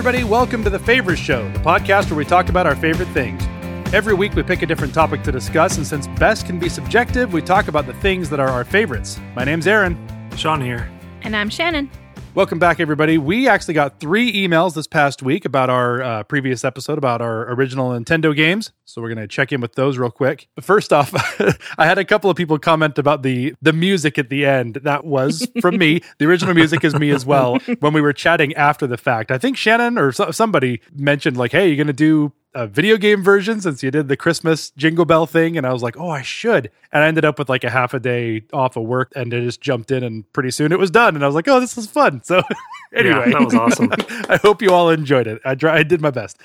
Hey, everybody, welcome to The Favors Show, the podcast where we talk about our favorite things. Every week we pick a different topic to discuss, and since best can be subjective, we talk about the things that are our favorites. My name's Aaron. Sean here. And I'm Shannon. Welcome back, everybody. We actually got three emails this past week about our uh, previous episode about our original Nintendo games. So we're going to check in with those real quick. First off, I had a couple of people comment about the the music at the end. That was from me. The original music is me as well. When we were chatting after the fact, I think Shannon or so- somebody mentioned like, "Hey, you're going to do a video game version since you did the Christmas jingle bell thing. And I was like, oh, I should. And I ended up with like a half a day off of work and I just jumped in and pretty soon it was done. And I was like, oh, this is fun. So anyway, Yeah, that was awesome. I hope you all enjoyed it. I, dry, I did my best.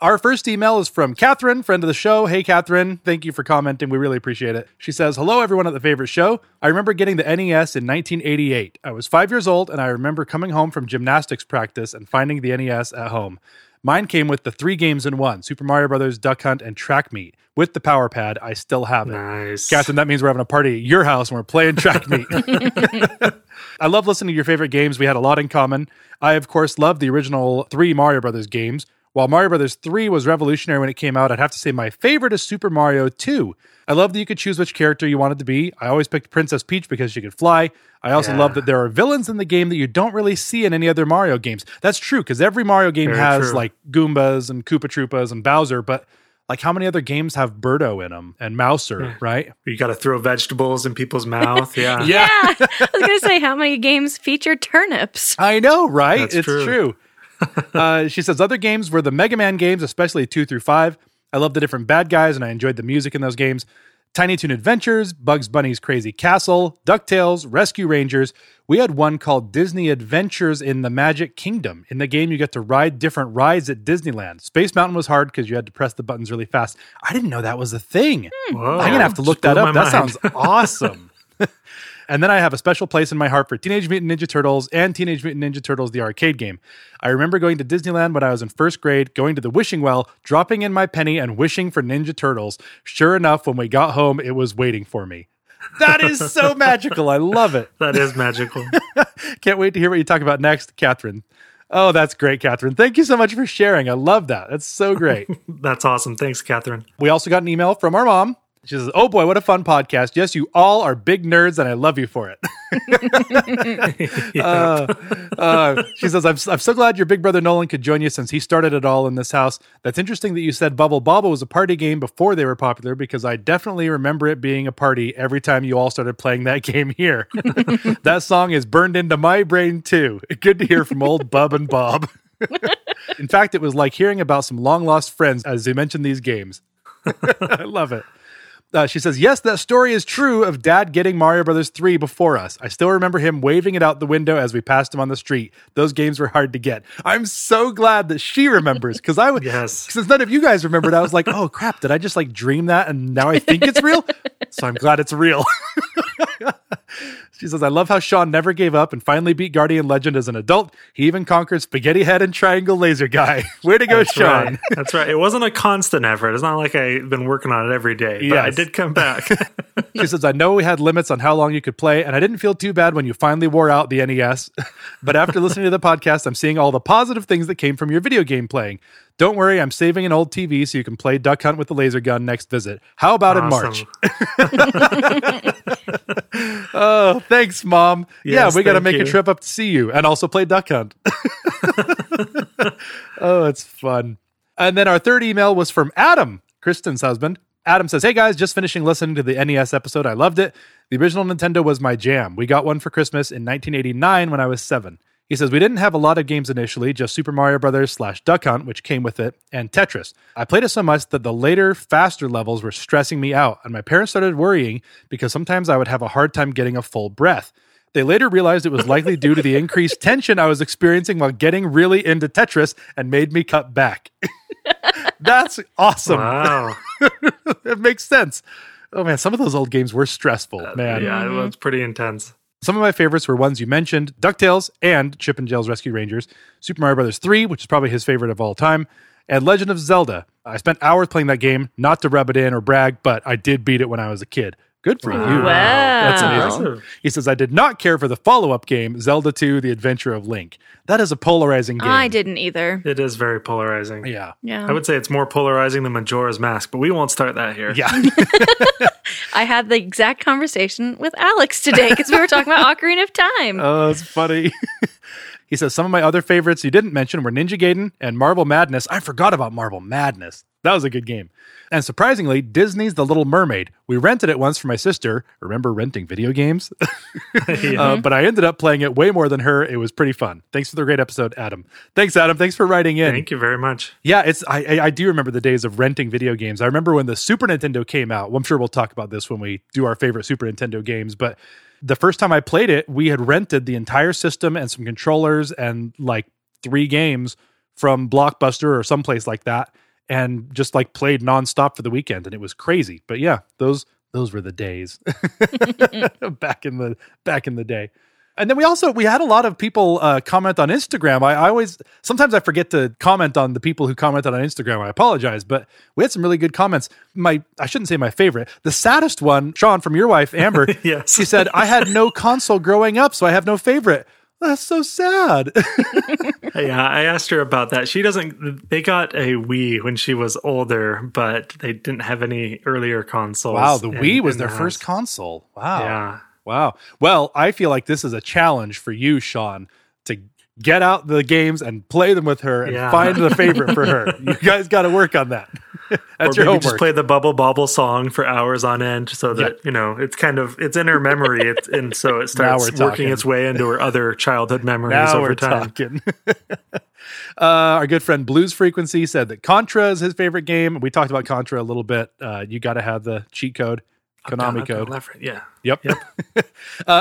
Our first email is from Catherine, friend of the show. Hey, Catherine, thank you for commenting. We really appreciate it. She says, Hello, everyone at the favorite show. I remember getting the NES in 1988. I was five years old, and I remember coming home from gymnastics practice and finding the NES at home. Mine came with the three games in one Super Mario Brothers, Duck Hunt, and Track Meet. With the power pad, I still have it. Nice. Catherine, that means we're having a party at your house and we're playing track meet. I love listening to your favorite games. We had a lot in common. I, of course, love the original three Mario Brothers games. While Mario Brothers 3 was revolutionary when it came out, I'd have to say my favorite is Super Mario 2. I love that you could choose which character you wanted to be. I always picked Princess Peach because she could fly. I also Yeah. love that there are villains in the game that you don't really see in any other Mario games. That's true because every Mario game Very has true. like Goombas and Koopa Troopas and Bowser, but like how many other games have Birdo in them and Mouser, hmm. right? You got to throw vegetables in people's mouth. Yeah. Yeah. I was going to say, how many games feature turnips? I know, right? That's it's true. true. Uh, she says other games were the Mega Man games, especially two through five. I love the different bad guys, and I enjoyed the music in those games. Tiny Toon Adventures, Bugs Bunny's Crazy Castle, DuckTales, Rescue Rangers. We had one called Disney Adventures in the Magic Kingdom. In the game, you get to ride different rides at Disneyland. Space Mountain was hard because you had to press the buttons really fast. I didn't know that was a thing. Whoa. I'm gonna have to look that up. That sounds awesome. and then I have a special place in my heart for Teenage Mutant Ninja Turtles and Teenage Mutant Ninja Turtles, the arcade game. I remember going to Disneyland when I was in first grade, going to the wishing well, dropping in my penny, and wishing for Ninja Turtles. Sure enough, when we got home, it was waiting for me. That is so magical. I love it. That is magical. Can't wait to hear what you talk about next, Catherine. Oh, that's great, Catherine. Thank you so much for sharing. I love that. That's so great. That's awesome. Thanks, Catherine. We also got an email from our mom. She says, Oh boy, what a fun podcast. Yes, you all are big nerds and I love you for it. uh, uh, she says, I'm, I'm so glad your big brother Nolan could join you since he started it all in this house. That's interesting that you said Bubble Bobble was a party game before they were popular because I definitely remember it being a party every time you all started playing that game here. that song is burned into my brain too. Good to hear from old Bub and Bob. In fact, it was like hearing about some long lost friends as they mentioned these games. I love it. Uh, she says, Yes, that story is true of dad getting Mario Brothers 3 before us. I still remember him waving it out the window as we passed him on the street. Those games were hard to get. I'm so glad that she remembers because I would, Yes. since none of you guys remembered, I was like, Oh crap, did I just like dream that and now I think it's real? so I'm glad it's real. She says, I love how Sean never gave up and finally beat Guardian Legend as an adult. He even conquered Spaghetti Head and Triangle Laser Guy. Way to go, That's Sean. right. That's right. It wasn't a constant effort. It's not like I've been working on it every day, but I did come back. She says, I know we had limits on how long you could play, and I didn't feel too bad when you finally wore out the NES. but after listening to the podcast, I'm seeing all the positive things that came from your video game playing. Don't worry, I'm saving an old TV so you can play Duck Hunt with the laser gun next visit. How about in March? Oh, thanks, Mom. yeah, we got to make a trip up to see you and also play Duck Hunt. oh, it's fun. And then our third email was from Adam, Kristen's husband. Adam says, Hey guys, just finishing listening to the NES episode. I loved it. The original Nintendo was my jam. We got one for Christmas in 1989 when I was seven. He says, We didn't have a lot of games initially, just Super Mario Brothers slash Duck Hunt, which came with it, and Tetris. I played it so much that the later, faster levels were stressing me out, and my parents started worrying because sometimes I would have a hard time getting a full breath. They later realized it was likely due to the increased tension I was experiencing while getting really into Tetris and made me cut back. That's awesome. wow. it makes sense. Oh man, some of those old games were stressful, uh, man. Yeah, it mm-hmm. was pretty intense. Some of my favorites were ones you mentioned DuckTales and Chip and Dale's Rescue Rangers, Super Mario Brothers 3, which is probably his favorite of all time, and Legend of Zelda. I spent hours playing that game, not to rub it in or brag, but I did beat it when I was a kid. Good for you. Wow. That's amazing. Impressive. He says, I did not care for the follow up game, Zelda 2 The Adventure of Link. That is a polarizing game. I didn't either. It is very polarizing. Yeah. Yeah. I would say it's more polarizing than Majora's Mask, but we won't start that here. Yeah. I had the exact conversation with Alex today because we were talking about Ocarina of Time. oh, it's funny. he says, Some of my other favorites you didn't mention were Ninja Gaiden and Marble Madness. I forgot about Marble Madness. That was a good game. And surprisingly, Disney's The Little Mermaid. We rented it once for my sister. Remember renting video games? Uh, but I ended up playing it way more than her. It was pretty fun. Thanks for the great episode, Adam. Thanks, Adam. Thanks for writing in. Thank you very much. Yeah, it's I, I I do remember the days of renting video games. I remember when the Super Nintendo came out. Well, I'm sure we'll talk about this when we do our favorite Super Nintendo games, but the first time I played it, we had rented the entire system and some controllers and like three games from Blockbuster or someplace like that and just like played nonstop for the weekend and it was crazy. But yeah, those those were the days back in the back in the day. And then we also we had a lot of people uh, comment on Instagram. I, I always sometimes I forget to comment on the people who commented on Instagram. I apologize, but we had some really good comments. My I shouldn't say my favorite. The saddest one, Sean, from your wife Amber. Yes. she said I had no console growing up, so I have no favorite. That's so sad. Yeah, I asked her about that. She doesn't. They got a Wii when she was older, but they didn't have any earlier consoles. wow, the in- Wii was their the first console. Wow. Yeah, Wow. Well, I feel like this is a challenge for you, Sean, to get out the games and play them with her and Yeah. find the favorite for her. You guys got to work on that. That's or your maybe just play the Bubble Bobble song for hours on end, so that you know it's kind of it's in her memory, it's, and so it starts working its way into her other childhood memories now over we're time. talking. uh, our good friend Blues Frequency said that Contra is his favorite game. We talked about Contra a little bit. Uh, you got to have the cheat code, Konami I've got code. left- Yeah, Yep. uh,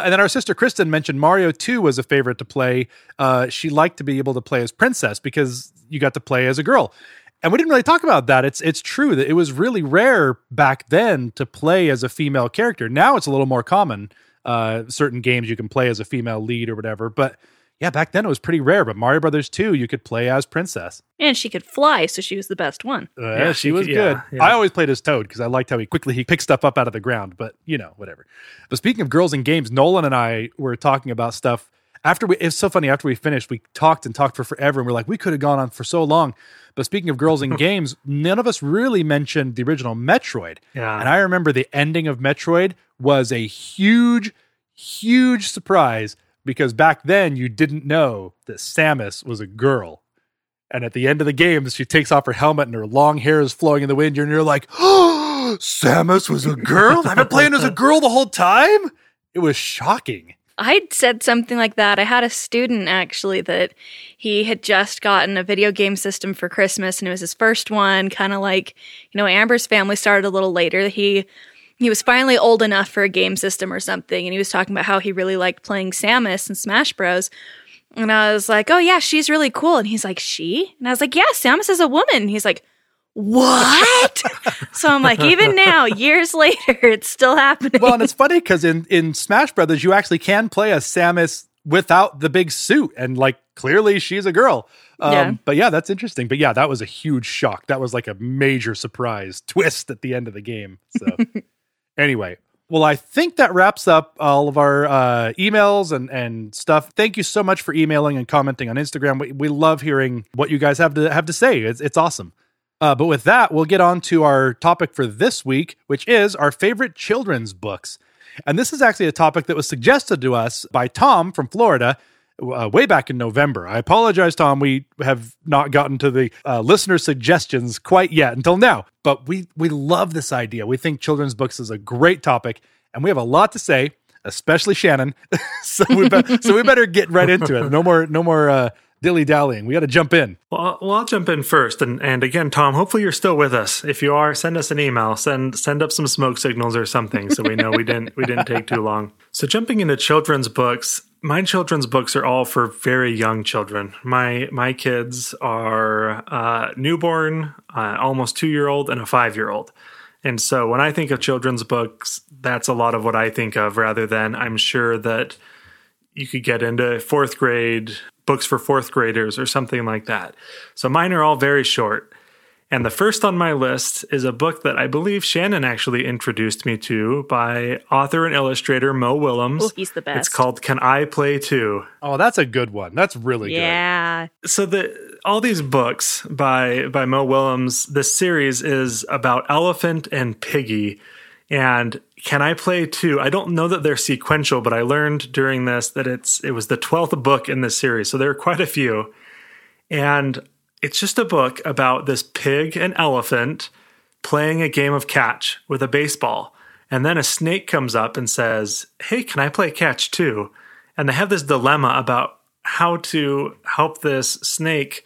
and then our sister Kristen mentioned Mario 2 was a favorite to play. Uh, she liked to be able to play as Princess because you got to play as a girl. And we didn't really talk about that. It's it's true that it was really rare back then to play as a female character. Now it's a little more common. Uh, certain games you can play as a female lead or whatever. But yeah, back then it was pretty rare. But Mario Brothers 2, you could play as Princess. and she could fly, so she was the best one. Uh, Yeah, she she was could- good. yeah, yeah. I always played as Toad because I liked how he quickly he picked stuff up out of the ground. But you know, whatever. But speaking of girls in games, Nolan and I were talking about stuff after we. It's so funny. After we finished, we talked and talked for forever, and we're like, we could have gone on for so long. But speaking of girls in games, none of us really mentioned the original Metroid. Yeah. And I remember the ending of Metroid was a huge, huge surprise because back then you didn't know that Samus was a girl. And at the end of the game, she takes off her helmet and her long hair is flowing in the wind. And you're like, oh, Samus was a girl? I've been playing as a girl the whole time? It was shocking. I'd said something like that. I had a student actually that he had just gotten a video game system for Christmas and it was his first one, kind of like, you know, Amber's family started a little later. He he was finally old enough for a game system or something and he was talking about how he really liked playing Samus and Smash Bros. And I was like, "Oh yeah, she's really cool." And he's like, "She?" And I was like, "Yeah, Samus is a woman." And he's like, "What?" so I'm like, even now, years later, it's still happening. Well, and it's funny because in, in Smash Brothers, you actually can play a Samus without the big suit. And like, clearly she's a girl. Um, Yeah. But yeah, that's interesting. But yeah, that was a huge shock. That was like a major surprise twist at the end of the game. So, anyway, well, I think that wraps up all of our uh, emails and, and stuff. Thank you so much for emailing and commenting on Instagram. We, we love hearing what you guys have to have to say. It's, it's awesome. Uh, but with that, we'll get on to our topic for this week, which is our favorite children's books. And this is actually a topic that was suggested to us by Tom from Florida uh, way back in November. I apologize, Tom. We have not gotten to the uh, listener suggestions quite yet until now, but we we love this idea. We think children's books is a great topic, and we have a lot to say, especially Shannon. so we be- so we better get right into it. No more no more uh, dilly dallying. We got to jump in. Well, well, I'll jump in first, and and again, Tom. Hopefully, you're still with us. If you are, send us an email. Send send up some smoke signals or something, so we know we didn't we didn't take too long. So, jumping into children's books, my children's books are all for very young children. My my kids are uh, newborn, uh, almost two year old, and a five year old. And so, when I think of children's books, that's a lot of what I think of, rather than I'm sure that you could get into fourth grade books for fourth graders or something like that. So mine are all very short. And the first on my list is a book that I believe Shannon actually introduced me to by author and illustrator Mo Willems. Oh, he's the best. It's called Can I Play Too? Oh, that's a good one. That's really good. yeah. So the all these books by by Mo Willems, this series is about Elephant and Piggy. And Can I Play Too? I don't know that they're sequential, but I learned during this that it's it was the 12th book in this series. So there are quite a few. And it's just a book about this pig and elephant playing a game of catch with a baseball. And then a snake comes up and says, Hey, can I play catch too? And they have this dilemma about how to help this snake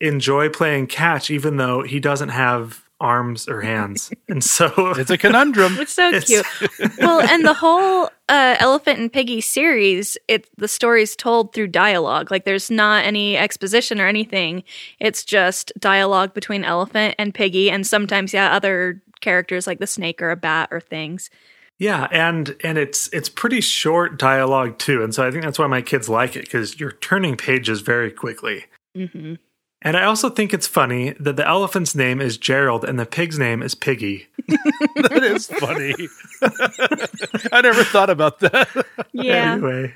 enjoy playing catch, even though he doesn't have arms or hands. And so. It's a conundrum. It's so It's- cute. well, and the whole uh, Elephant and Piggy series, it the story's told through dialogue. Like there's not any exposition or anything. It's just dialogue between Elephant and Piggy, and sometimes yeah, other characters like the snake or a bat or things. Yeah, and and it's it's pretty short dialogue too, and so I think that's why my kids like it because you're turning pages very quickly. hmm And I also think it's funny that the elephant's name is Gerald and the pig's name is Piggy. that is funny. I never thought about that. Yeah. Anyway,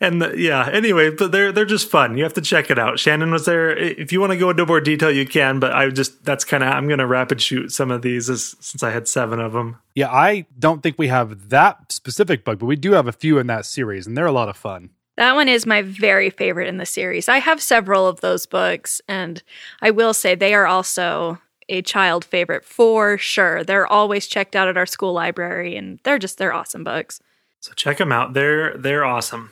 and the, yeah, anyway, but they're they're just fun. You have to check it out. Shannon was there. If you want to go into more detail, you can. But I just that's kind of I'm gonna rapid shoot some of these as, since I had seven of them. Yeah, I don't think we have that specific bug, but we do have a few in that series, and they're a lot of fun. That one is my very favorite in the series. I have several of those books, and I will say they are also a child favorite for sure. They're always checked out at our school library, and they're just they're awesome books. So check them out. They're they're awesome.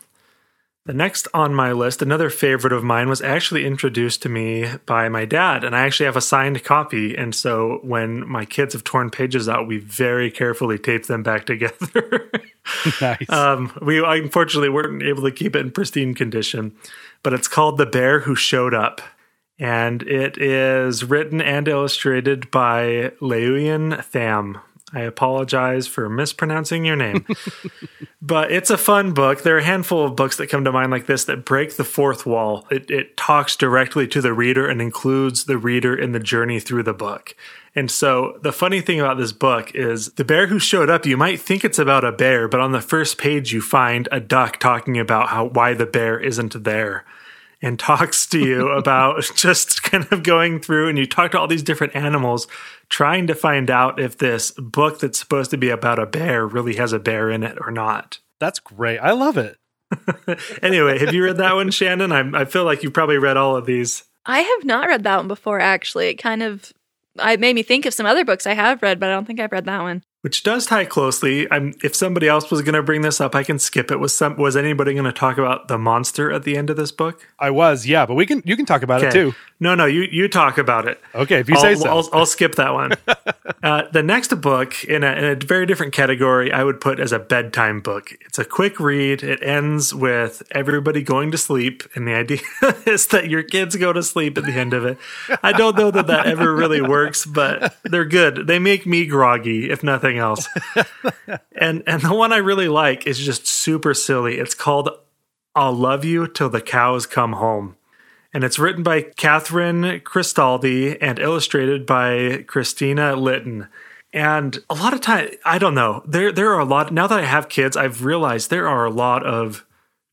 The next on my list, another favorite of mine, was actually introduced to me by my dad, and I actually have a signed copy. And so when my kids have torn pages out, we very carefully tape them back together. nice. um, we unfortunately weren't able to keep it in pristine condition, but it's called "The Bear Who Showed Up," and it is written and illustrated by Leuian Tham. I apologize for mispronouncing your name. but it's a fun book. There are a handful of books that come to mind like this that break the fourth wall. It, it talks directly to the reader and includes the reader in the journey through the book. And so the funny thing about this book is the bear who showed up, you might think it's about a bear, but on the first page you find a duck talking about how why the bear isn't there and talks to you about just kind of going through and you talk to all these different animals trying to find out if this book that's supposed to be about a bear really has a bear in it or not. That's great. I love it. Anyway, have you read that one, Shannon? I, I feel like you probably read all of these. I have not read that one before. Actually, it kind of I made me think of some other books I have read, but I don't think I've read that one. Which does tie closely. I'm, if somebody else was going to bring this up, I can skip it. Was some was anybody going to talk about the monster at the end of this book? I was, yeah, but we can you can talk about it too. No, no, you you talk about it. Okay, if you I'll, say so. I'll, I'll skip that one. uh, the next book in a, in a very different category, I would put as a bedtime book. It's a quick read. It ends with everybody going to sleep, and the idea is that your kids go to sleep at the end of it. I don't know that that ever really works, but they're good. They make me groggy, if nothing else. and and the one I really like is just super silly. It's called "I'll Love You Till the Cows Come Home." and it's written by Kathryn Cristaldi and illustrated by Christina Litton. And a lot of time, I don't know. There, there are a lot. Now that I have kids, I've realized there are a lot of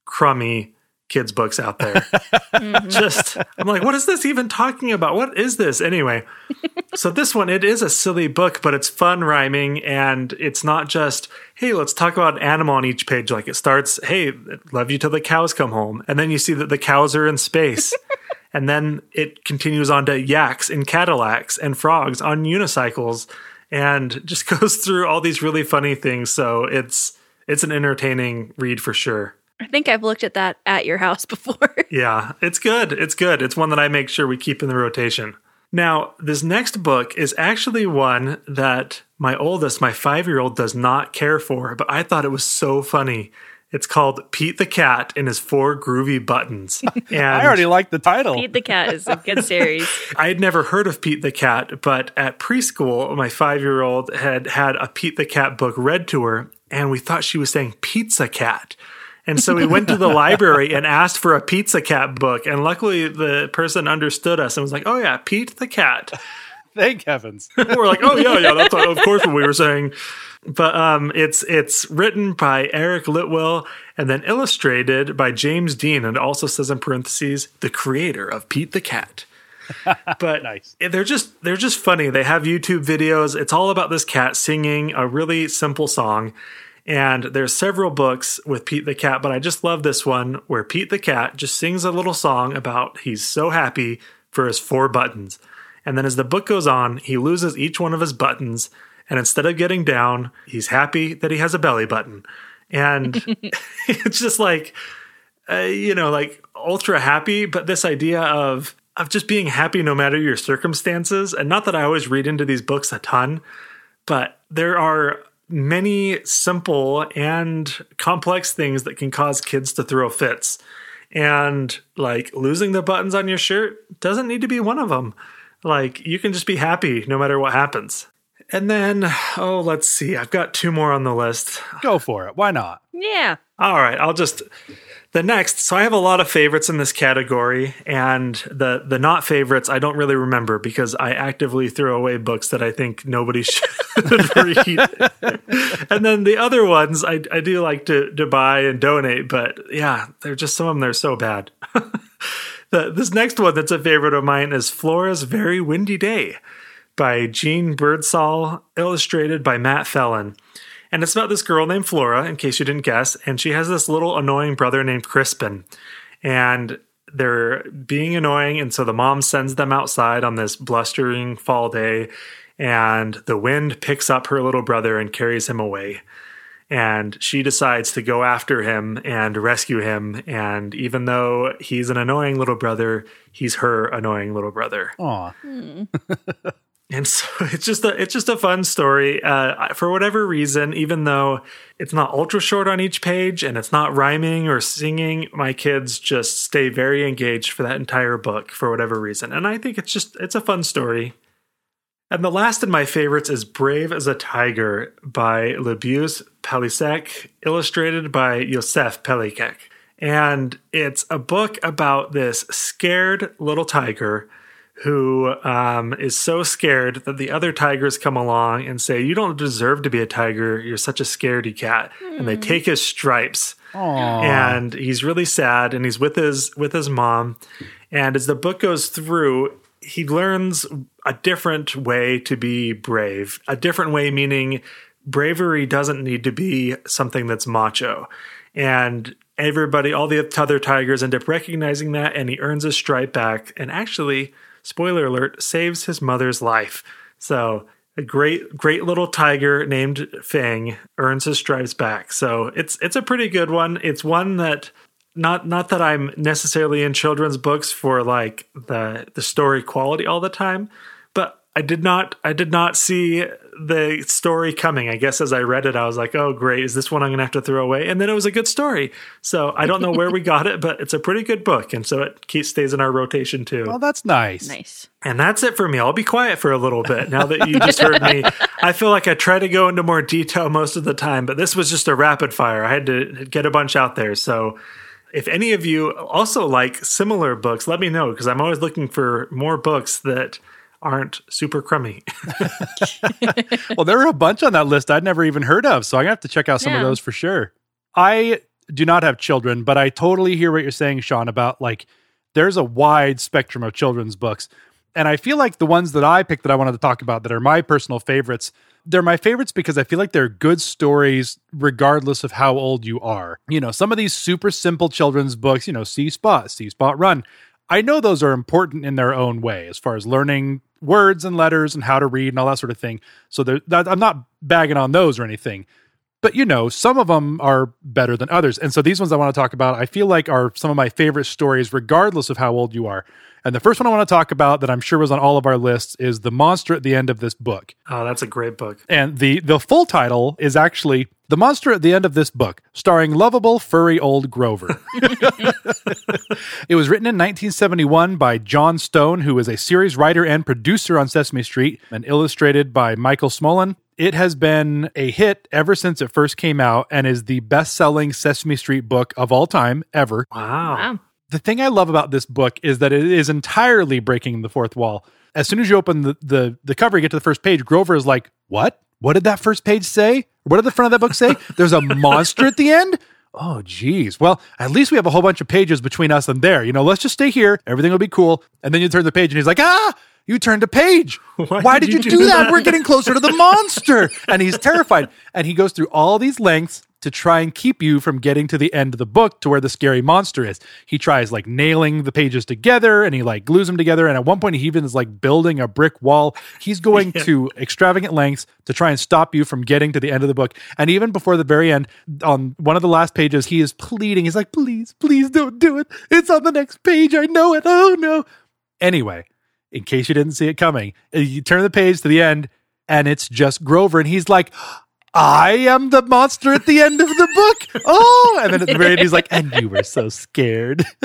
crummy kids books out there. Mm-hmm. Just, I'm like, what is this even talking about? What is this anyway? so this one, it is a silly book, but it's fun rhyming, and it's not just, hey, let's talk about an animal on each page. Like it starts, hey, love you till the cows come home, and then you see that the cows are in space. And then it continues on to yaks and Cadillacs and frogs on unicycles and just goes through all these really funny things. So it's it's an entertaining read for sure. I think I've looked at that at your house before. Yeah, it's good. It's good. It's one that I make sure we keep in the rotation. Now, this next book is actually one that my oldest, my five year old, does not care for, but I thought it was so funny. It's called Pete the Cat and his four groovy buttons. And I already like the title. Pete the Cat is a good series. I had never heard of Pete the Cat, but at preschool, my five year old had had a Pete the Cat book read to her, and we thought she was saying Pizza Cat. And so we went to the library and asked for a Pizza Cat book. And luckily, the person understood us and was like, oh, yeah, Pete the Cat. Thank heavens. we're like, oh yeah, yeah, that's of course what we were saying. But um, it's it's written by Eric Litwin and then illustrated by James Dean, and also says in parentheses the creator of Pete the Cat. but Nice. they're just they're just funny. They have YouTube videos. It's all about this cat singing a really simple song. And there's several books with Pete the Cat, but I just love this one where Pete the Cat just sings a little song about he's so happy for his four buttons. And then as the book goes on, he loses each one of his buttons. And instead of getting down, he's happy that he has a belly button. And it's just like, uh, you know, like ultra happy, but this idea of of just being happy no matter your circumstances. And not that I always read into these books a ton, but there are many simple and complex things that can cause kids to throw fits. And like losing the buttons on your shirt doesn't need to be one of them. Like you can just be happy no matter what happens. And then, oh, let's see. I've got two more on the list. Go for it. Why not? Yeah. All right, I'll just the next. So I have a lot of favorites in this category, and the the not favorites I don't really remember because I actively throw away books that I think nobody should read. and then the other ones I, I do like to to buy and donate, but yeah, they're just some of them they're so bad. the, this next one that's a favorite of mine is Flora's Very Windy Day by Jeanne Birdsall, illustrated by Matt Phelan. And it's about this girl named Flora, in case you didn't guess, and she has this little annoying brother named Crispin. And they're being annoying, and so the mom sends them outside on this blustering fall day, and the wind picks up her little brother and carries him away. And she decides to go after him and rescue him. And even though he's an annoying little brother, he's her annoying little brother. Aw. Hmm. And so it's just a it's just a fun story. Uh, for whatever reason, even though it's not ultra short on each page and it's not rhyming or singing, my kids just stay very engaged for that entire book for whatever reason. And I think it's just it's a fun story. And the last in my favorites is Brave as a Tiger by Libuse Palecek, illustrated by Josef Palecek. And it's a book about this scared little tiger who um, is so scared that the other tigers come along and say, You don't deserve to be a tiger. You're such a scaredy cat. And they take his stripes. And he's really sad and he's with his with his mom. And as the book goes through, he learns a different way to be brave. A different way meaning bravery doesn't need to be something that's macho. And everybody, all the other tigers end up recognizing that, and he earns his stripe back. And actually, spoiler alert, saves his mother's life. So a great, great little tiger named Fang earns his stripes back. So it's it's a pretty good one. It's one that not not that I'm necessarily in children's books for like the the story quality all the time, I did not I did not see the story coming. I guess as I read it, I was like, "Oh, great! Is this one I'm going to have to throw away?" And then it was a good story. So I don't know where we got it, but it's a pretty good book, and so it keeps stays in our rotation too. Well, that's nice. Nice. And that's it for me. I'll be quiet for a little bit now that you just heard me. I feel like I try to go into more detail most of the time, but this was just a rapid fire. I had to get a bunch out there. So if any of you also like similar books, let me know because I'm always looking for more books that aren't super crummy. Well, there were a bunch on that list I'd never even heard of, so I'm gonna have to check out some of those for sure. I do not have children, but I totally hear what you're saying, Sean, about like there's a wide spectrum of children's books. And I feel like the ones that I picked that I wanted to talk about that are my personal favorites, they're my favorites because I feel like they're good stories regardless of how old you are. You know, some of these super simple children's books, you know, See Spot, See Spot Run, I know those are important in their own way as far as learning words and letters and how to read and all that sort of thing. So there- that, I'm not bagging on those or anything. But you know, some of them are better than others. And so these ones I want to talk about, I feel like are some of my favorite stories, regardless of how old you are. And the first one I want to talk about that I'm sure was on all of our lists is The Monster at the End of This Book. oh, that's a great book. And the the full title is actually The Monster at the End of This Book, starring lovable furry old Grover. it was written in 1971 by Jon Stone, who is a series writer and producer on Sesame Street, and illustrated by Michael Smollin. It has been a hit ever since it first came out and is the best-selling Sesame Street book of all time ever. Wow. Wow. The thing I love about this book is that it is entirely breaking the fourth wall. As soon as you open the the, the cover, you get to the first page. Grover is like, "What? What did that first page say? What did the front of that book say? There's a monster at the end." Oh, geez. Well, at least we have a whole bunch of pages between us and there. You know, let's just stay here. Everything will be cool. And then you turn the page and he's like, ah, you turned a page. Why, Why did, did, you, do, do that? that? We're getting closer to the monster. and he's terrified. And he goes through all these lengths to try and keep you from getting to the end of the book to where the scary monster is. He tries like nailing the pages together and he like glues them together. And at one point, he even is like building a brick wall. He's going yeah. to extravagant lengths to try and stop you from getting to the end of the book. And even before the very end, on one of the last pages, he is pleading. He's like, please, please don't do it. It's on the next page. I know it. Oh no. Anyway, in case you didn't see it coming, you turn the page to the end and it's just Grover. And he's like, I am the monster at the end of the book. Oh, and then at the very end, he's like, and you were so scared.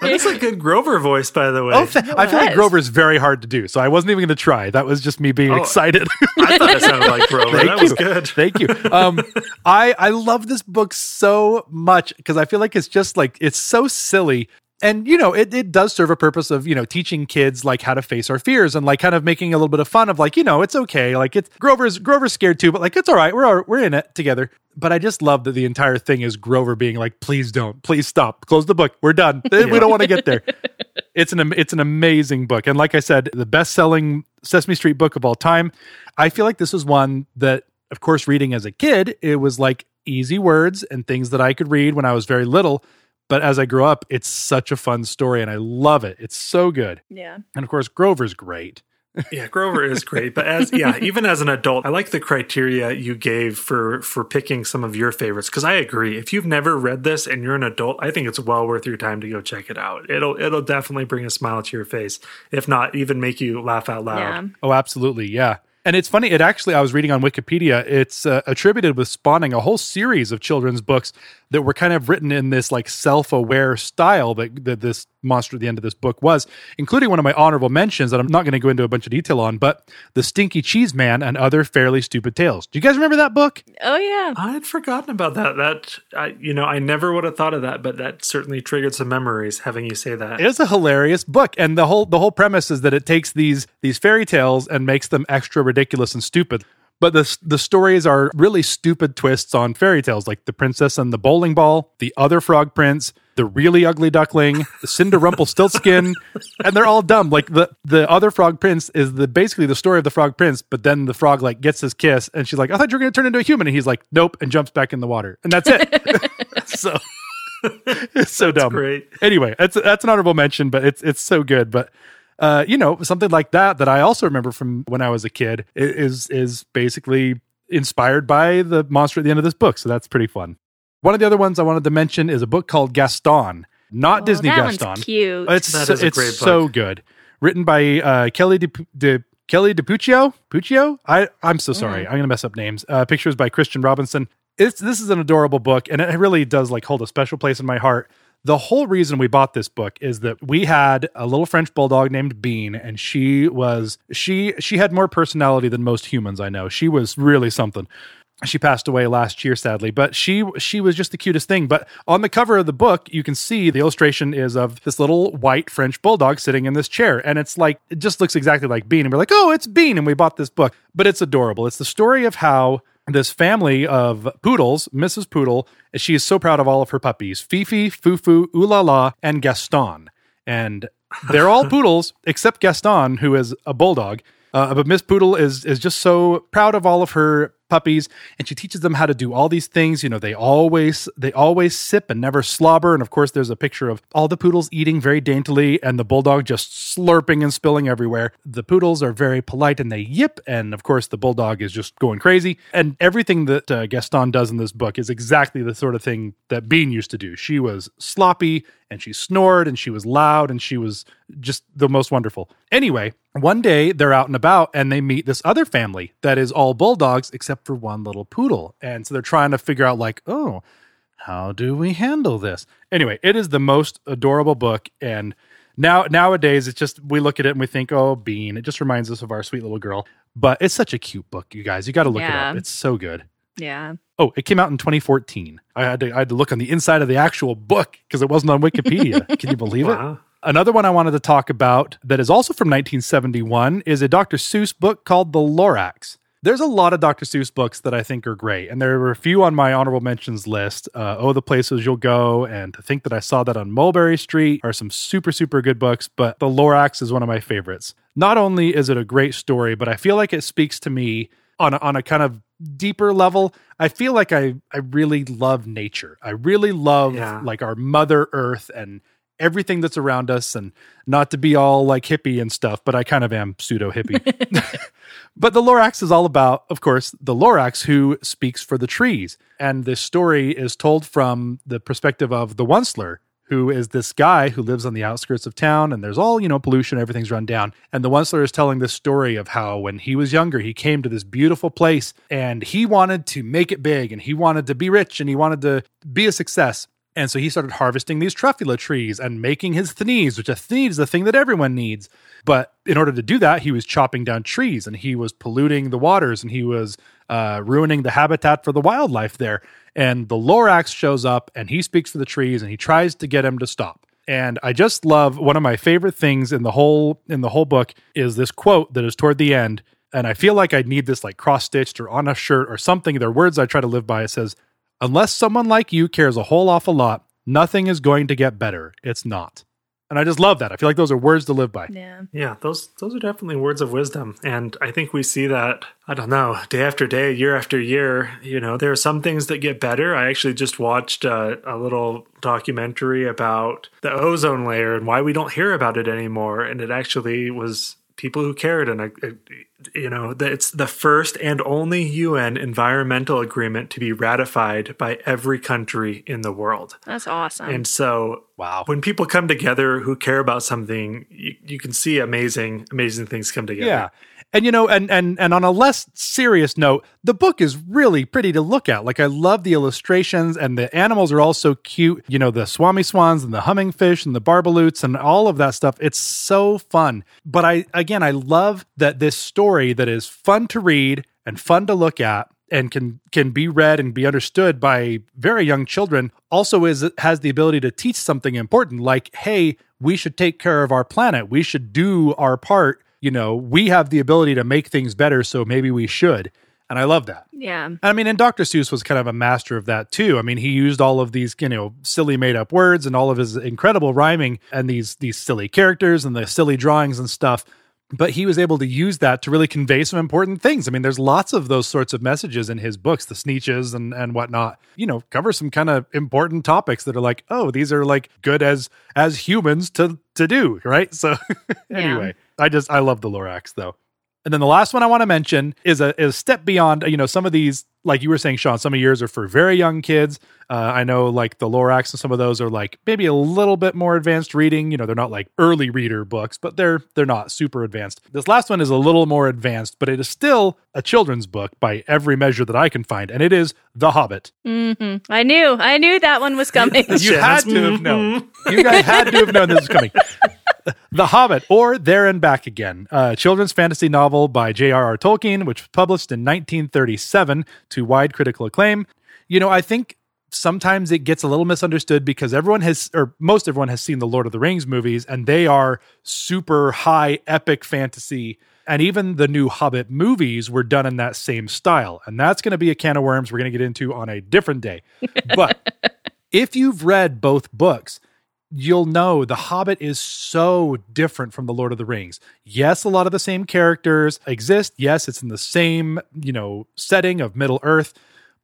That's a good Grover voice, by the way. Oh, th- I feel like Grover's very hard to do, so I wasn't even going to try. That was just me being oh, excited. I thought it sounded like Grover. Thank that you. was good. Thank you. Um, I I love this book so much because I feel like it's just like it's so silly and you know it, it does serve a purpose of you know teaching kids like how to face our fears and like kind of making a little bit of fun of like you know it's okay like it's grover's grover's scared too but like it's all right we're we're in it together. But i just love that the entire thing is grover being like please don't please stop close the book we're done yeah. we don't want to get there. It's an it's an amazing book and like i said the best selling sesame street book of all time. I feel like this is one that of course reading as a kid it was like easy words and things that i could read when i was very little but as I grow up, it's such a fun story and I love it. It's so good. Yeah. And of course, Grover's great. yeah, Grover is great, but as yeah, even as an adult, I like the criteria you gave for for picking some of your favorites because I agree. If you've never read this and you're an adult, I think it's well worth your time to go check it out. It'll it'll definitely bring a smile to your face, if not even make you laugh out loud. Yeah. Oh, absolutely. Yeah. And it's funny, it actually, I was reading on Wikipedia, it's uh, attributed with spawning a whole series of children's books that were kind of written in this like self-aware style that, that this monster at the end of this book was, including one of my honorable mentions that I'm not going to go into a bunch of detail on, but The Stinky Cheese Man and Other Fairly Stupid Tales. Do you guys remember that book? Oh yeah. I had forgotten about that. That I you know, I never would have thought of that, but that certainly triggered some memories having you say that. It is a hilarious book and the whole the whole premise is that it takes these these fairy tales and makes them extra ridiculous and stupid but the the stories are really stupid twists on fairy tales, like the princess and the bowling ball, the other frog prince, the really ugly duckling, the Cinderrumpelstiltskin, and they're all dumb. Like the the other frog prince is the basically the story of the frog prince, but then the frog like gets his kiss, and she's like, "I thought you were going to turn into a human," and he's like, "Nope," and jumps back in the water, and that's it. so. it's so that's dumb. Great. Anyway, that's that's an honorable mention, but it's it's so good. But uh, you know, something like that that I also remember from when I was a kid is is basically inspired by the monster at the end of this book. So that's pretty fun. One of the other ones I wanted to mention is a book called Gaston, not oh, Disney that Gaston. One's cute. It's so, it's so good. Written by uh, Kelly De, De Kelly DiPuccio. Puccio. I I'm so sorry. Mm. I'm gonna mess up names. Uh, pictures by Christian Robinson. It's this is an adorable book, and it really does like hold a special place in my heart the whole reason we bought this book is that we had a little French bulldog named Bean, and she was she she had more personality than most humans I know. She was really something. She passed away last year, sadly, but she she was just the cutest thing. But on the cover of the book, you can see the illustration is of this little white French bulldog sitting in this chair, and it's like it just looks exactly like Bean. And we're like, oh, it's Bean, and we bought this book. But it's adorable. It's the story of how this family of poodles, Mrs. Poodle, she is so proud of all of her puppies Fifi, Fufu, Ulala, and Gaston. And they're all poodles except Gaston, who is a bulldog. Uh, but Miss Poodle is is just so proud of all of her puppies and she teaches them how to do all these things. You know they always they always sip and never slobber. And of course there's a picture of all the poodles eating very daintily and the bulldog just slurping and spilling everywhere. The poodles are very polite and they yip. And of course the bulldog is just going crazy. And everything that uh, gaston does in this book is exactly the sort of thing that bean used to do. She was sloppy and she snored and she was loud and she was just the most wonderful. Anyway, one day they're out and about and they meet this other family that is all bulldogs except for one little poodle. And so they're trying to figure out, like, oh, how do we handle this? Anyway, it is the most adorable book. And now nowadays it's just we look at it and we think, oh, Bean. It just reminds us of our sweet little girl. But it's such a cute book, you guys. You got to look yeah. it up. It's so good. Yeah. Oh, it came out in 2014. I had to, I had to look on the inside of the actual book because it wasn't on Wikipedia. Can you believe it? Another one I wanted to talk about that is also from 1971 is a Dr. Seuss book called The Lorax. There's a lot of Dr. Seuss books that I think are great, and there were a few on my honorable mentions list. Uh, oh, the places you'll go, and to think that I saw that on Mulberry Street are some super super good books. But The Lorax is one of my favorites. Not only is it a great story, but I feel like it speaks to me on a, on a kind of deeper level. I feel like I I really love nature. I really love Yeah. like our Mother Earth and everything that's around us and not to be all like hippie and stuff, but I kind of am pseudo hippie. but the Lorax is all about, of course, the Lorax who speaks for the trees. And this story is told from the perspective of the Onceler, who is this guy who lives on the outskirts of town and there's all, you know, pollution, everything's run down. And the Onceler is telling this story of how when he was younger, he came to this beautiful place and he wanted to make it big and he wanted to be rich and he wanted to be a success. And so he started harvesting these truffula trees and making his thneeds, which a thneed is the thing that everyone needs. But in order to do that, he was chopping down trees and he was polluting the waters and he was uh, ruining the habitat for the wildlife there. And the Lorax shows up and he speaks for the trees and he tries to get him to stop. And I just love one of my favorite things in the whole in the whole book is this quote that is toward the end. And I feel like I need this like cross stitched or on a shirt or something. They're words I try to live by. It says, Unless someone like you cares a whole awful lot, nothing is going to get better. It's not. And I just love that. I feel like those are words to live by. Yeah. Yeah, those those are definitely words of wisdom, and I think we see that. I don't know, day after day, year after year. You know, there are some things that get better. I actually just watched uh, a little documentary about the ozone layer and why we don't hear about it anymore, and it actually was people who cared, and uh, uh, you know, that it's the first and only UN environmental agreement to be ratified by every country in the world, That's awesome. and so Wow. when people come together who care about something, you, you can see amazing, amazing things come together. Yeah. And you know, and and and on a less serious note, the book is really pretty to look at. Like I love the illustrations and the animals are all so cute. You know, the Swomee-Swans and the humming fish and the barbaloots and all of that stuff. It's so fun. But I again I love that this story that is fun to read and fun to look at and can can be read and be understood by very young children also is has the ability to teach something important like hey we should take care of our planet we should do our part you know we have the ability to make things better so maybe we should and i love that yeah. I mean, and Dr. Seuss was kind of a master of that too. I mean, he used all of these, you know, silly made up words and all of his incredible rhyming and these these silly characters and the silly drawings and stuff. But he was able to use that to really convey some important things. I mean, there's lots of those sorts of messages in his books, the Sneetches and and whatnot. You know, cover some kind of important topics that are like, oh, these are like good as as humans to to do, right? So anyway, I just I love the Lorax though. And then the last one I want to mention is a is a step beyond. You know, some of these, like you were saying, Sean, some of yours are for very young kids. Uh, I know, like the Lorax and some of those are like maybe a little bit more advanced reading. You know, they're not like early reader books, but they're they're not super advanced. This last one is a little more advanced, but it is still a children's book by every measure that I can find, and it is The Hobbit. hmm I knew. I knew that one was coming. You had to have known. You guys had to have known this was coming. The Hobbit, or There and Back Again, a children's fantasy novel by J.R.R. Tolkien, which was published in 1937 to wide critical acclaim. You know, I think sometimes it gets a little misunderstood because everyone has, or most everyone has seen the Lord of the Rings movies, and they are super high epic fantasy. And even the new Hobbit movies were done in that same style. And that's going to be a can of worms we're going to get into on a different day. But if you've read both books, you'll know The Hobbit is so different from The Lord of the Rings. Yes, a lot of the same characters exist. Yes, it's in the same, you know, setting of Middle Earth,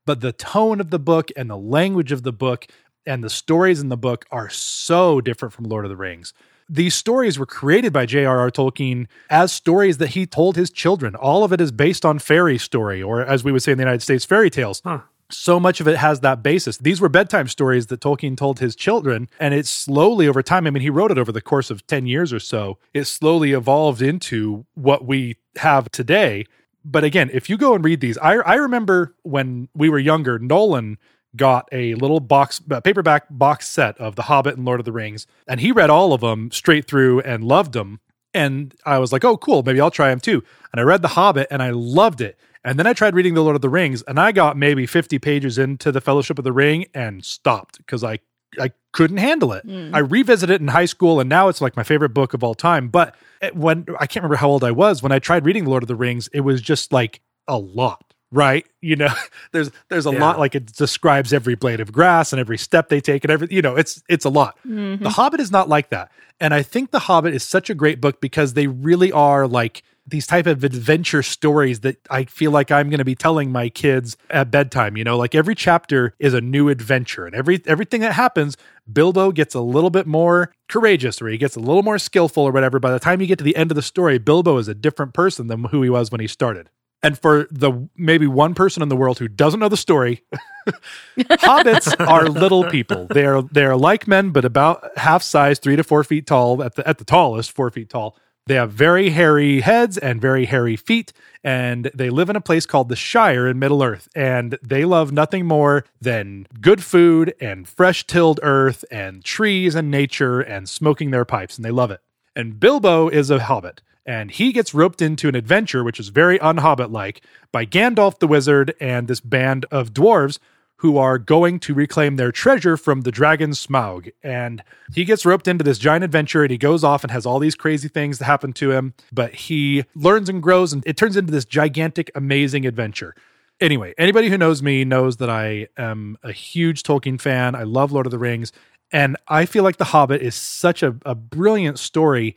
but the tone of the book and the language of the book and the stories in the book are so different from Lord of the Rings. These stories were created by J.R.R. Tolkien as stories that he told his children. All of it is based on fairy story, or as we would say in the United States, fairy tales Huh. So much of it has that basis. These were bedtime stories that Tolkien told his children, and it slowly over time, I mean, he wrote it over the course of 10 years or so, it slowly evolved into what we have today. But again, if you go and read these, I, I remember when we were younger, Nolan got a little box, uh, paperback box set of The Hobbit and Lord of the Rings, and he read all of them straight through and loved them. And I was like, oh, cool. Maybe I'll try them too. And I read The Hobbit and I loved it. And then I tried reading The Lord of the Rings and I got maybe 50 pages into The Fellowship of the Ring and stopped because I I couldn't handle it. Mm. I revisited it in high school and now it's like my favorite book of all time. But when I can't remember how old I was when I tried reading The Lord of the Rings, it was just like a lot right you know there's there's a yeah. lot like it describes every blade of grass and every step they take and every you know it's it's a lot mm-hmm. the hobbit is not like that and i think the hobbit is such a great book because they really are like these type of adventure stories that i feel like i'm going to be telling my kids at bedtime you know like every chapter is a new adventure and every everything that happens bilbo gets a little bit more courageous or he gets a little more skillful or whatever by the time you get to the end of the story bilbo is a different person than who he was when he started and for the maybe one person in the world who doesn't know the story, hobbits are little people. They are they are like men, but about half size, three to four feet tall. At the at the tallest, four feet tall. They have very hairy heads and very hairy feet, and they live in a place called the Shire in Middle Earth. And they love nothing more than good food and fresh tilled earth and trees and nature and smoking their pipes, and they love it. And Bilbo is a hobbit and he gets roped into an adventure which is very unhobbit like by Gandalf the wizard and this band of dwarves who are going to reclaim their treasure from the dragon Smaug. And he gets roped into this giant adventure and he goes off and has all these crazy things that happen to him, but he learns and grows and it turns into this gigantic, amazing adventure. Anyway, anybody who knows me knows that I am a huge Tolkien fan. I love Lord of the Rings. And I feel like The Hobbit is such a, a brilliant story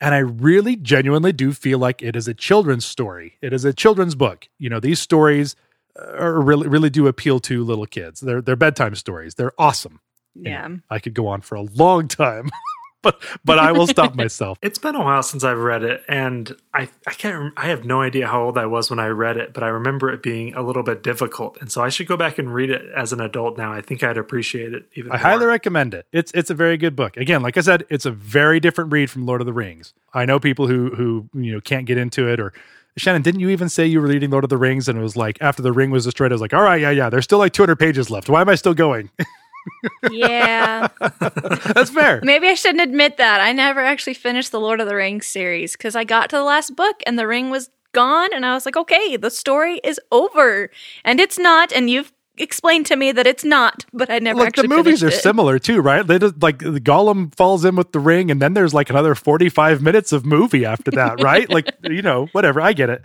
and I really genuinely do feel like it is a children's story. It is a children's book. You know, these stories Uh, are really really do appeal to little kids. They're they're bedtime stories. They're awesome. Yeah. I could go on for a long time. but but I will stop myself. It's been a while since I've read it, and I I can't I have no idea how old I was when I read it, but I remember it being a little bit difficult, and so I should go back and read it as an adult now. I think I'd appreciate it even. I more. highly recommend it. It's it's a very good book. Again, like I said, it's a very different read from Lord of the Rings. I know people who who you know can't get into it or. Shannon, didn't you even say you were reading Lord of the Rings and it was like after the ring was destroyed? I was like, all right, yeah, yeah, there's still like 200 pages left. Why am I still going? yeah. That's fair. Maybe I shouldn't admit that. I never actually finished the Lord of the Rings series because I got to the last book and the ring was gone. And I was like, okay, the story is over. And it's not. And you've explained to me that it's not, but I never like the movies are it. similar too, right? They just like the Gollum falls in with the ring, and then there's like another 45 minutes of movie after that, right? like you know, whatever. I get it.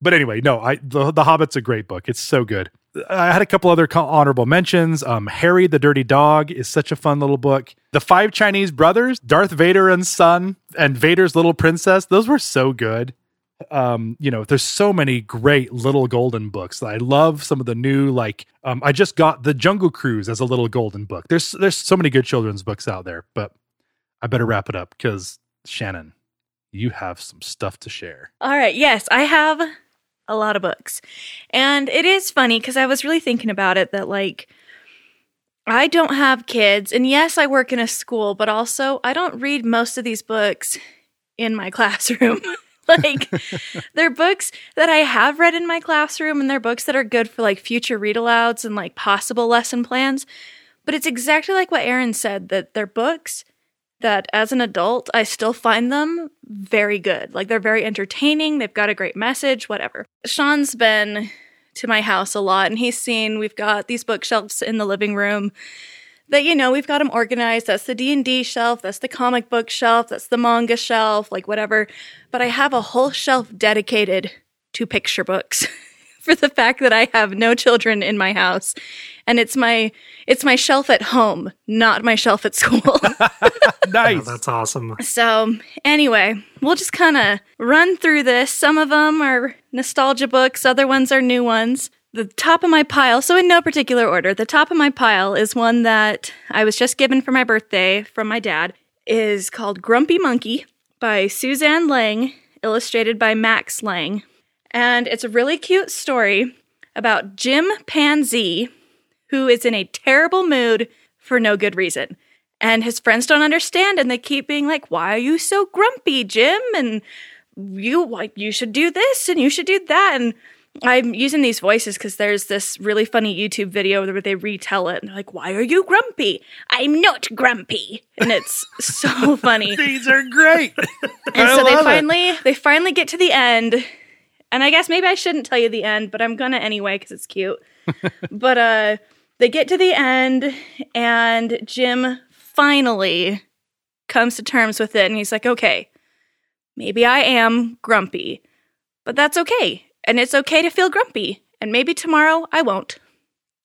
But anyway, no, I the, the Hobbit's a great book. It's so good. I had a couple other honorable mentions. Um, Harry the Dirty Dog is such a fun little book. The Five Chinese Brothers, Darth Vader and Son, and Vader's Little Princess. Those were so good. Um, you know, there's so many great little golden books. I love some of the new, like, um, I just got the Jungle Cruise as a little golden book. There's there's so many good children's books out there, but I better wrap it up because Shannon, you have some stuff to share. All right. Yes, I have a lot of books. And it is funny because I was really thinking about it that, like, I don't have kids. And yes, I work in a school, but also I don't read most of these books in my classroom. like, they're books that I have read in my classroom and they're books that are good for like future read alouds and like possible lesson plans. But it's exactly like what Aaron said that they're books that as an adult, I still find them very good. Like they're very entertaining, they've got a great message, whatever. Sean's been to my house a lot and he's seen we've got these bookshelves in the living room that you know we've got them organized that's the d&d shelf that's the comic book shelf that's the manga shelf like whatever but i have a whole shelf dedicated to picture books for the fact that I have no children in my house and it's my it's my shelf at home, not my shelf at school. nice. Oh, that's awesome. So, anyway, we'll just kind of run through this. Some of them are nostalgia books, other ones are new ones. The top of my pile, so in no particular order, the top of my pile is one that I was just given for my birthday from my dad is called Grumpy Monkey by Suzanne Lang, illustrated by Max Lang. And it's a really cute story about Jim Panzee, who is in a terrible mood for no good reason. And his friends don't understand and they keep being like, Why are you so grumpy, Jim? And you you should do this and you should do that. And I'm using these voices because there's this really funny YouTube video where they retell it and they're like, Why are you grumpy? I'm not grumpy. And it's so funny. These are great. And so they love it. finally they finally get to the end. And I guess maybe I shouldn't tell you the end, but I'm gonna anyway because it's cute. but uh they get to the end and Jim finally comes to terms with it and he's like, Okay, maybe I am grumpy, but that's okay. And it's okay to feel grumpy. And maybe tomorrow I won't.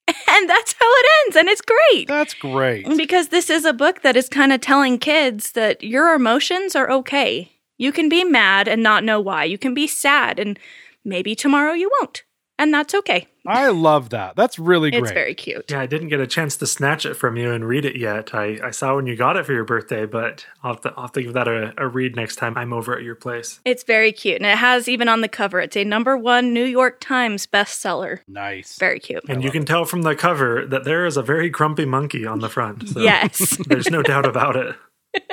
And that's how it ends. And it's great. That's great. Because this is a book that is kind of telling kids that your emotions are okay. You can be mad and not know why. You can be sad and maybe tomorrow you won't. And that's okay. I love that. That's really great. It's very cute. Yeah, I didn't get a chance to snatch it from you and read it yet. I, I saw when you got it for your birthday, but I'll have to, I'll have to give that a, a read next time I'm over at your place. It's very cute. And it has even on the cover, it's a number one New York Times bestseller. nice. Very cute. And you can tell from the cover that there is a very grumpy monkey on the front. So Yes. There's no doubt about it.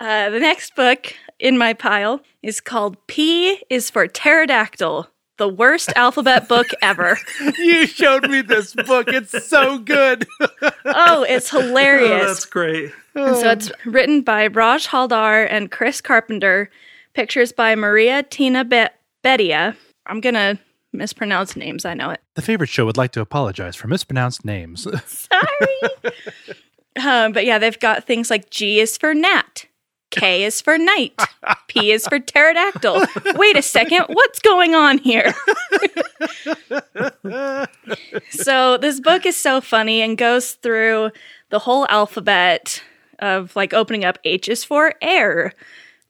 Uh, the next book in my pile is called P is for Pterodactyl, the worst alphabet book ever. you showed me this book. It's so good. Oh, it's Oh, hilarious. that's great. And so it's written by Raj Haldar and Chris Carpenter. Pictures by Maria Tina Be- Beddia. I'm gonna mispronounce names. I know it. the favorite show would like to apologize for mispronounced names. Sorry. um, but yeah, they've got things like G is for gnat, K is for knight, P is for pterodactyl. Wait a second, what's going on here? so this book is so funny and goes through the whole alphabet of like opening up H is for air.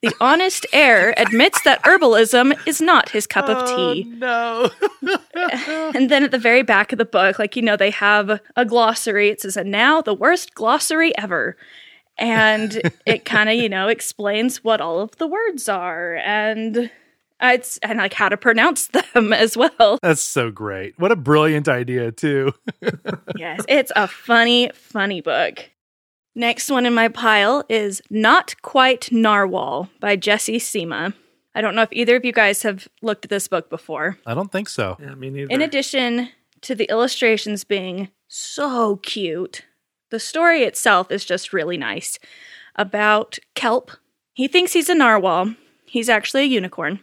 The honest heir admits that herbalism is not his cup of oh, tea. no. And then at the very back of the book, like, you know, they have a glossary. It says, and now the worst glossary ever. And it kind of, you know, explains what all of the words are and it's and like how to pronounce them as well. That's so great. What a brilliant idea, too. yes, it's a funny, funny book. Next one in my pile is Not Quite Narwhal by Jessie Sima. I don't know if either of you guys have looked at this book before. I don't think so. Yeah, me neither. In addition to the illustrations being so cute, the story itself is just really nice. About Kelp. He thinks he's a narwhal. He's actually a unicorn.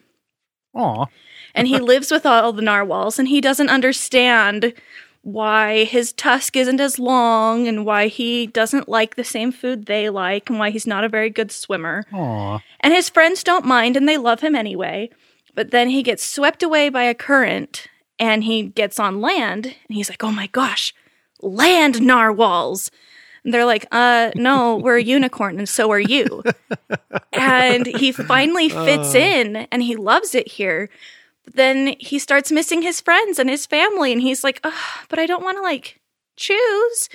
Aw. And he lives with all the narwhals, and he doesn't understand why his tusk isn't as long and why he doesn't like the same food they like and why he's not a very good swimmer. Aw. And his friends don't mind and they love him anyway. But then he gets swept away by a current and he gets on land and he's like, oh my gosh, land narwhals. And they're like, uh, no, we're a unicorn and so are you. and he finally fits in and he loves it here. But then he starts missing his friends and his family and he's like, but I don't want to like choose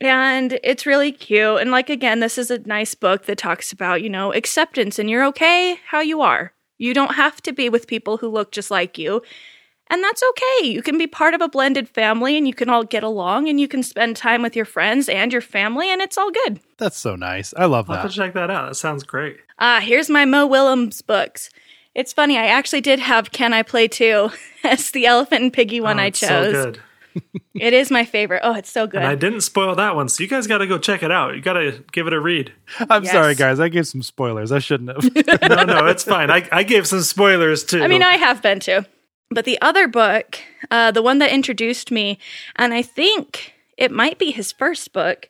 and it's really cute and like again this is a nice book that talks about you know acceptance and you're okay how you are you don't have to be with people who look just like you and that's okay you can be part of a blended family and you can all get along and you can spend time with your friends and your family and it's all good That's so nice. I love I'll have that. to check that out. That sounds great. ah here's my mo willems books it's funny i actually did have can i play too as the elephant and piggy one Oh, i it's So chose good. it is my favorite oh it's so good And I didn't spoil that one, so you guys got to go check it out. You got to give it a read. I'm Yes. sorry, guys. I gave some spoilers. I shouldn't have. No, no, it's fine. I, I gave some spoilers too. I mean, I have been too. But the other book, uh, the one that introduced me, and I think it might be his first book,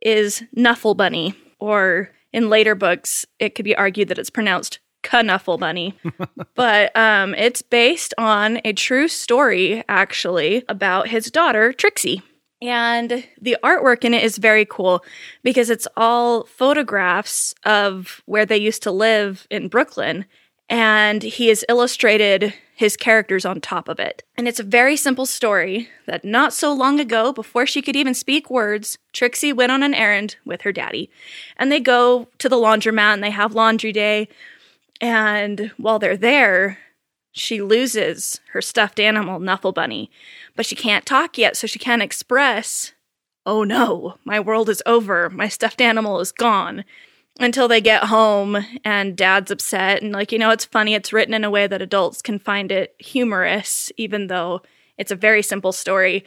is Nuffle Bunny. Or in later books, it could be argued that it's pronounced Knuffle Bunny. but um, it's based on a true story, actually, about his daughter, Trixie. And the artwork in it is very cool because it's all photographs of where they used to live in Brooklyn. And he has illustrated his characters on top of it. And it's a very simple story that not so long ago, before she could even speak words, Trixie went on an errand with her daddy. And they go to the laundromat and they have laundry day. And while they're there, she loses her stuffed animal, Nuffle Bunny, but she can't talk yet, so she can't express, oh no, my world is over, my stuffed animal is gone. Until they get home and dad's upset. And, like, you know, it's funny. It's written in a way that adults can find it humorous, even though it's a very simple story.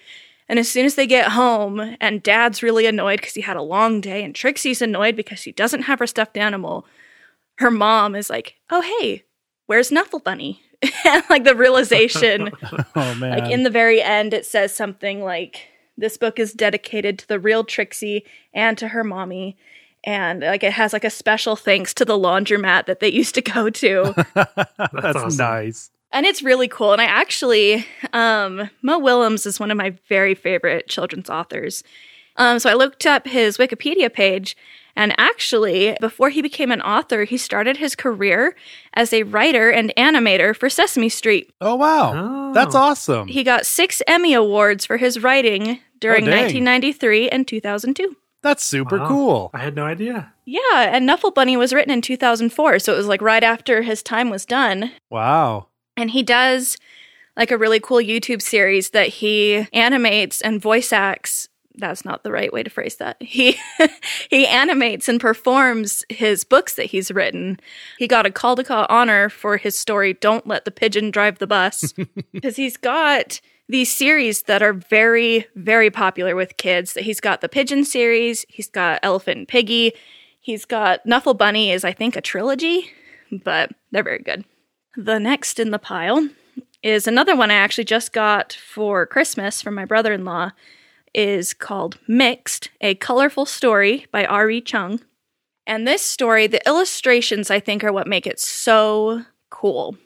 And as soon as they get home and dad's really annoyed because he had a long day and Trixie's annoyed because she doesn't have her stuffed animal, her mom is like, Oh, hey, where's Nuffle Bunny? and like the realization, Oh man. like in the very end, it says something like, This book is dedicated to the real Trixie and to her mommy. And like it has like a special thanks to the laundromat that they used to go to. That's awesome. nice. and it's really cool. And I actually, um, Mo Willems is one of my very favorite children's authors. Um, so I looked up his Wikipedia page, and actually, before he became an author, he started his career as a writer and animator for Sesame Street. Oh wow. Oh. That's awesome. He got six Emmy Awards for his writing during Oh, 1993 and 2002. That's super Wow. cool. I had no idea. Yeah, and Nuffle Bunny was written in 2004, so it was like right after his time was done. Wow. And he does like a really cool YouTube series that he animates and voice acts. That's not the right way to phrase that. He he animates and performs his books that he's written. He got a Caldecott honor for his story "Don't Let the Pigeon Drive the Bus" because he's got these series that are very very popular with kids. He's got the Pigeon series. He's got Elephant and Piggy. He's got Nuffle Bunny is I think a trilogy, but they're very good. The next in the pile is another one I actually just got for Christmas from my brother in law. Is called Mixed, a colorful story by Arree Chung. And this story, the illustrations I think are what make it so cool.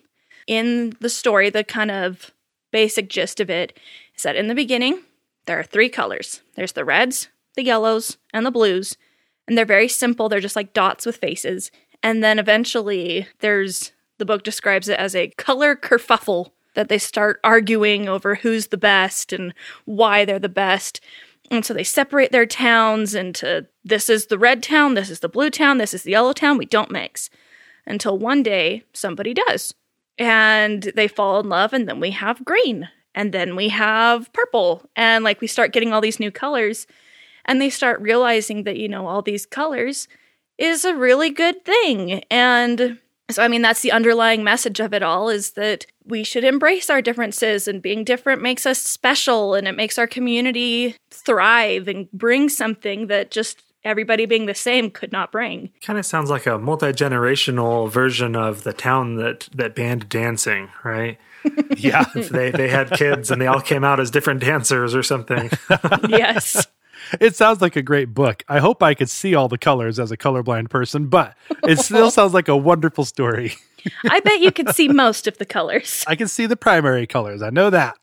In the story, the kind of basic gist of it is that in the beginning, there are three colors there's the reds, the yellows, and the blues. And they're very simple, they're just like dots with faces. And then eventually, there's the book describes it as a color kerfuffle that they start arguing over who's the best and why they're the best. And so they separate their towns into this is the red town, this is the blue town, this is the yellow town. We don't mix. Until one day somebody does. And they fall in love, and then we have green, and then we have purple. And like we start getting all these new colors, and they start realizing that, you know, all these colors is a really good thing. And so, I mean, that's the underlying message of it all is that we should embrace our differences and being different makes us special and it makes our community thrive and bring something that just everybody being the same could not bring. Kind of sounds like a multi generational version of the town that that banned dancing, right? Yeah. They they had kids and they all came out as different dancers or something. yes. it sounds like a great book. I hope I could see all the colors as a colorblind person, but it still sounds like a wonderful story. I bet you could see most of the colors. I can see the primary colors. I know that.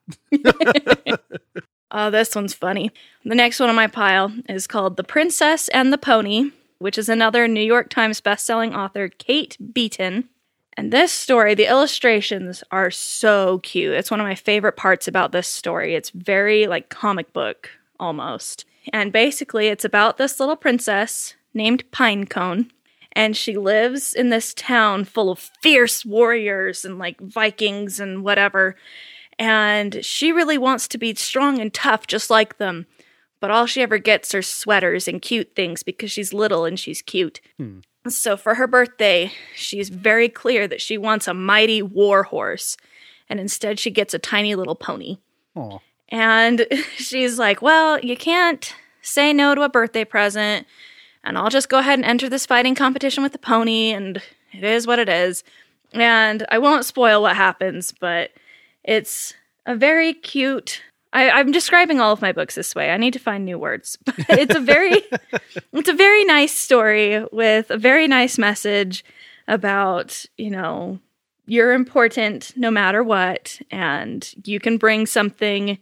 Oh, this one's funny. The next one on my pile is called The Princess and the Pony, which is another New York Times bestselling author, Kate Beaton. And this story, the illustrations are so cute. It's one of my favorite parts about this story. It's very like comic book almost. And basically, it's about this little princess named Pinecone. And she lives in this town full of fierce warriors and like Vikings and whatever and she really wants to be strong and tough just like them. But all she ever gets are sweaters and cute things because she's little and she's cute. Hmm. So for her birthday, she's very clear that she wants a mighty war horse, and instead she gets a tiny little pony. Oh, And she's like, Well, you can't say no to a birthday present, and I'll just go ahead and enter this fighting competition with the pony, and it is what it is. And I won't spoil what happens, but it's a very cute. I, I'm describing all of my books this way. I need to find new words. But it's a very it's a very nice story with a very nice message about, you know, you're important no matter what, and you can bring something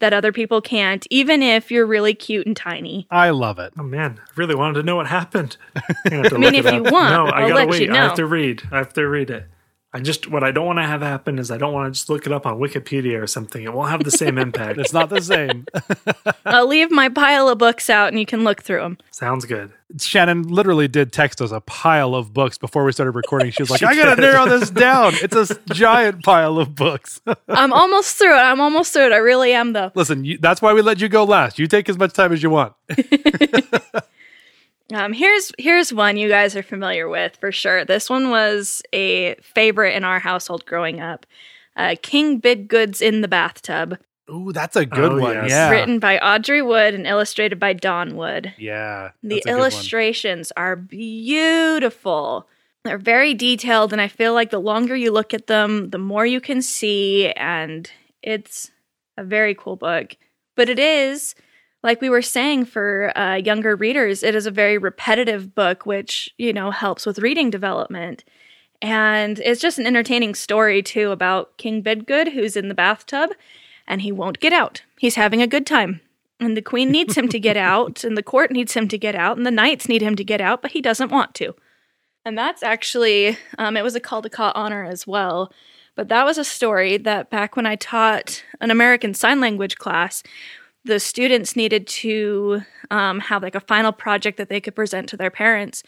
that other people can't, even if you're really cute and tiny. I love it. Oh man, I really wanted to know what happened. I mean, if you want, no, I I'll gotta let wait. you I have to read. I have to read it. I just what I don't want to have happen is I don't want to just look it up on Wikipedia or something. It won't have the same impact. It's not the same. I'll leave my pile of books out and you can look through them. Sounds good. Shannon literally did text us a pile of books before we started recording. She was like, She I gotta narrow this down. It's a giant pile of books. I'm almost through it. I'm almost through it. I really am, though. Listen, you, that's why we let you go last. You take as much time as you want. Um, here's here's one you guys are familiar with for sure. This one was a favorite in our household growing up. Uh, King Bidgood's in the bathtub, Ooh, that's a good Oh, one. yes. Yeah. written by Audrey Wood and illustrated by Don Wood. Yeah. The that's a good one. illustrations are beautiful. They're very detailed, and I feel like the longer you look at them, the more you can see, and it's a very cool book. But it is, like we were saying for uh, younger readers, it is a very repetitive book, which, you know, helps with reading development. And it's just an entertaining story, too, about King Bidgood, who's in the bathtub and he won't get out. He's having a good time. And the queen needs him to get out, and the court needs him to get out, and the knights need him to get out, but he doesn't want to. And that's actually, um, it was a Caldecott honor as well. But that was a story that back when I taught an American Sign Language class, the students needed to um, have like a final project that they could present to their parents.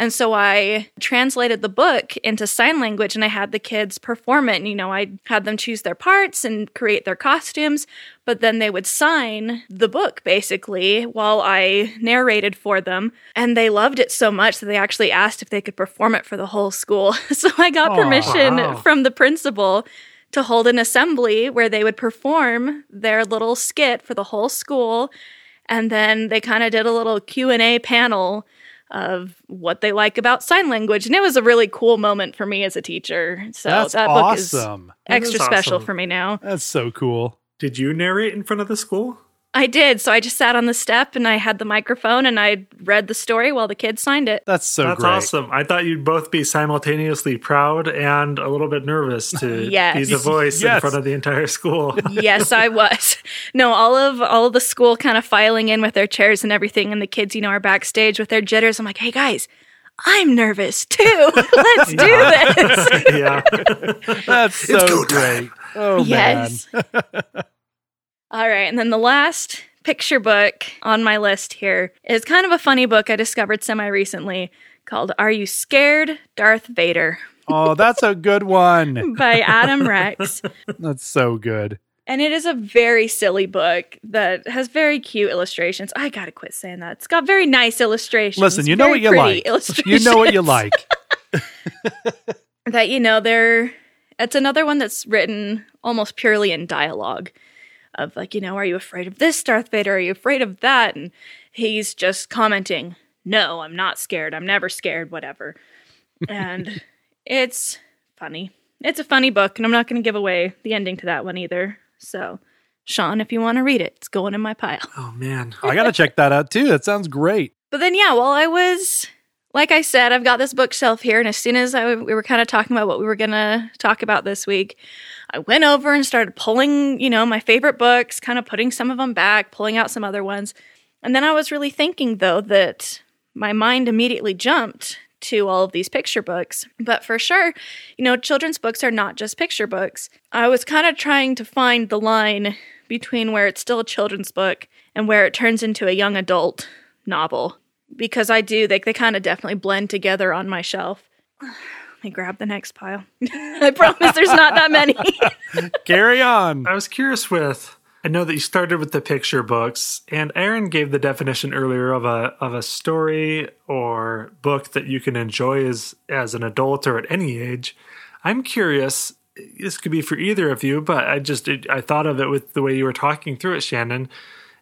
And so I translated the book into sign language and I had the kids perform it. And, you know, I had them choose their parts and create their costumes, but then they would sign the book basically while I narrated for them. And they loved it so much that they actually asked if they could perform it for the whole school. so I got permission Wow. from the principal to hold an assembly where they would perform their little skit for the whole school and then they kind of did a little q&a panel of what they like about sign language and it was a really cool moment for me as a teacher so That's that book is awesome. extra That is special awesome. for me now That's so cool. Did you narrate in front of the school? I did so i just sat on the step and i had the microphone and i read the story while the kids signed it That's so great. That's great. awesome. I thought you'd both be simultaneously proud and a little bit nervous to Yes. be the voice in front of the entire school. yes i was no all of all of the school kind of filing in with their chairs and everything and the kids you know are backstage with their jitters i'm like hey guys i'm nervous too let's do this yeah. That's so great. Oh yes man. All right and then the last picture book on my list here is kind of a funny book i discovered semi recently called are you scared darth vader Oh, that's a good one. by adam rex That's so good. And it is a very silly book that has very cute illustrations. I gotta quit saying that. It's got very nice illustrations. Listen, you know what you like. You know what you like. that you know they're. It's another one that's written almost purely in dialogue, of like you know, are you afraid of this, Darth Vader? Are you afraid of that? And he's just commenting, "No, I'm not scared. I'm never scared. Whatever." And it's funny. It's a funny book, and I'm not going to give away the ending to that one either. So, Sean, if you want to read it, it's going in my pile. Oh man. I got to check that out too. That sounds great. But then, yeah, while I was, like I said, I've got this bookshelf here, and as soon as I, we were kind of talking about what we were to talk about this week, I went over and started pulling, you know, my favorite books, kind of putting some of them back, pulling out some other ones. And then I was really thinking, though, that my mind immediately jumped to all of these picture books. But for sure, you know, children's books are not just picture books. I was kind of trying to find the line between where it's still a children's book and where it turns into a young adult novel. Because I do, they, they kind of definitely blend together on my shelf. Let me grab the next pile. I promise there's not that many. Carry on. I was curious with I know that you started with the picture books and Aaron gave the definition earlier of a of a story or book that you can enjoy as as an adult or at any age. I'm curious this could be for either of you, but I just I thought of it with the way you were talking through it Shannon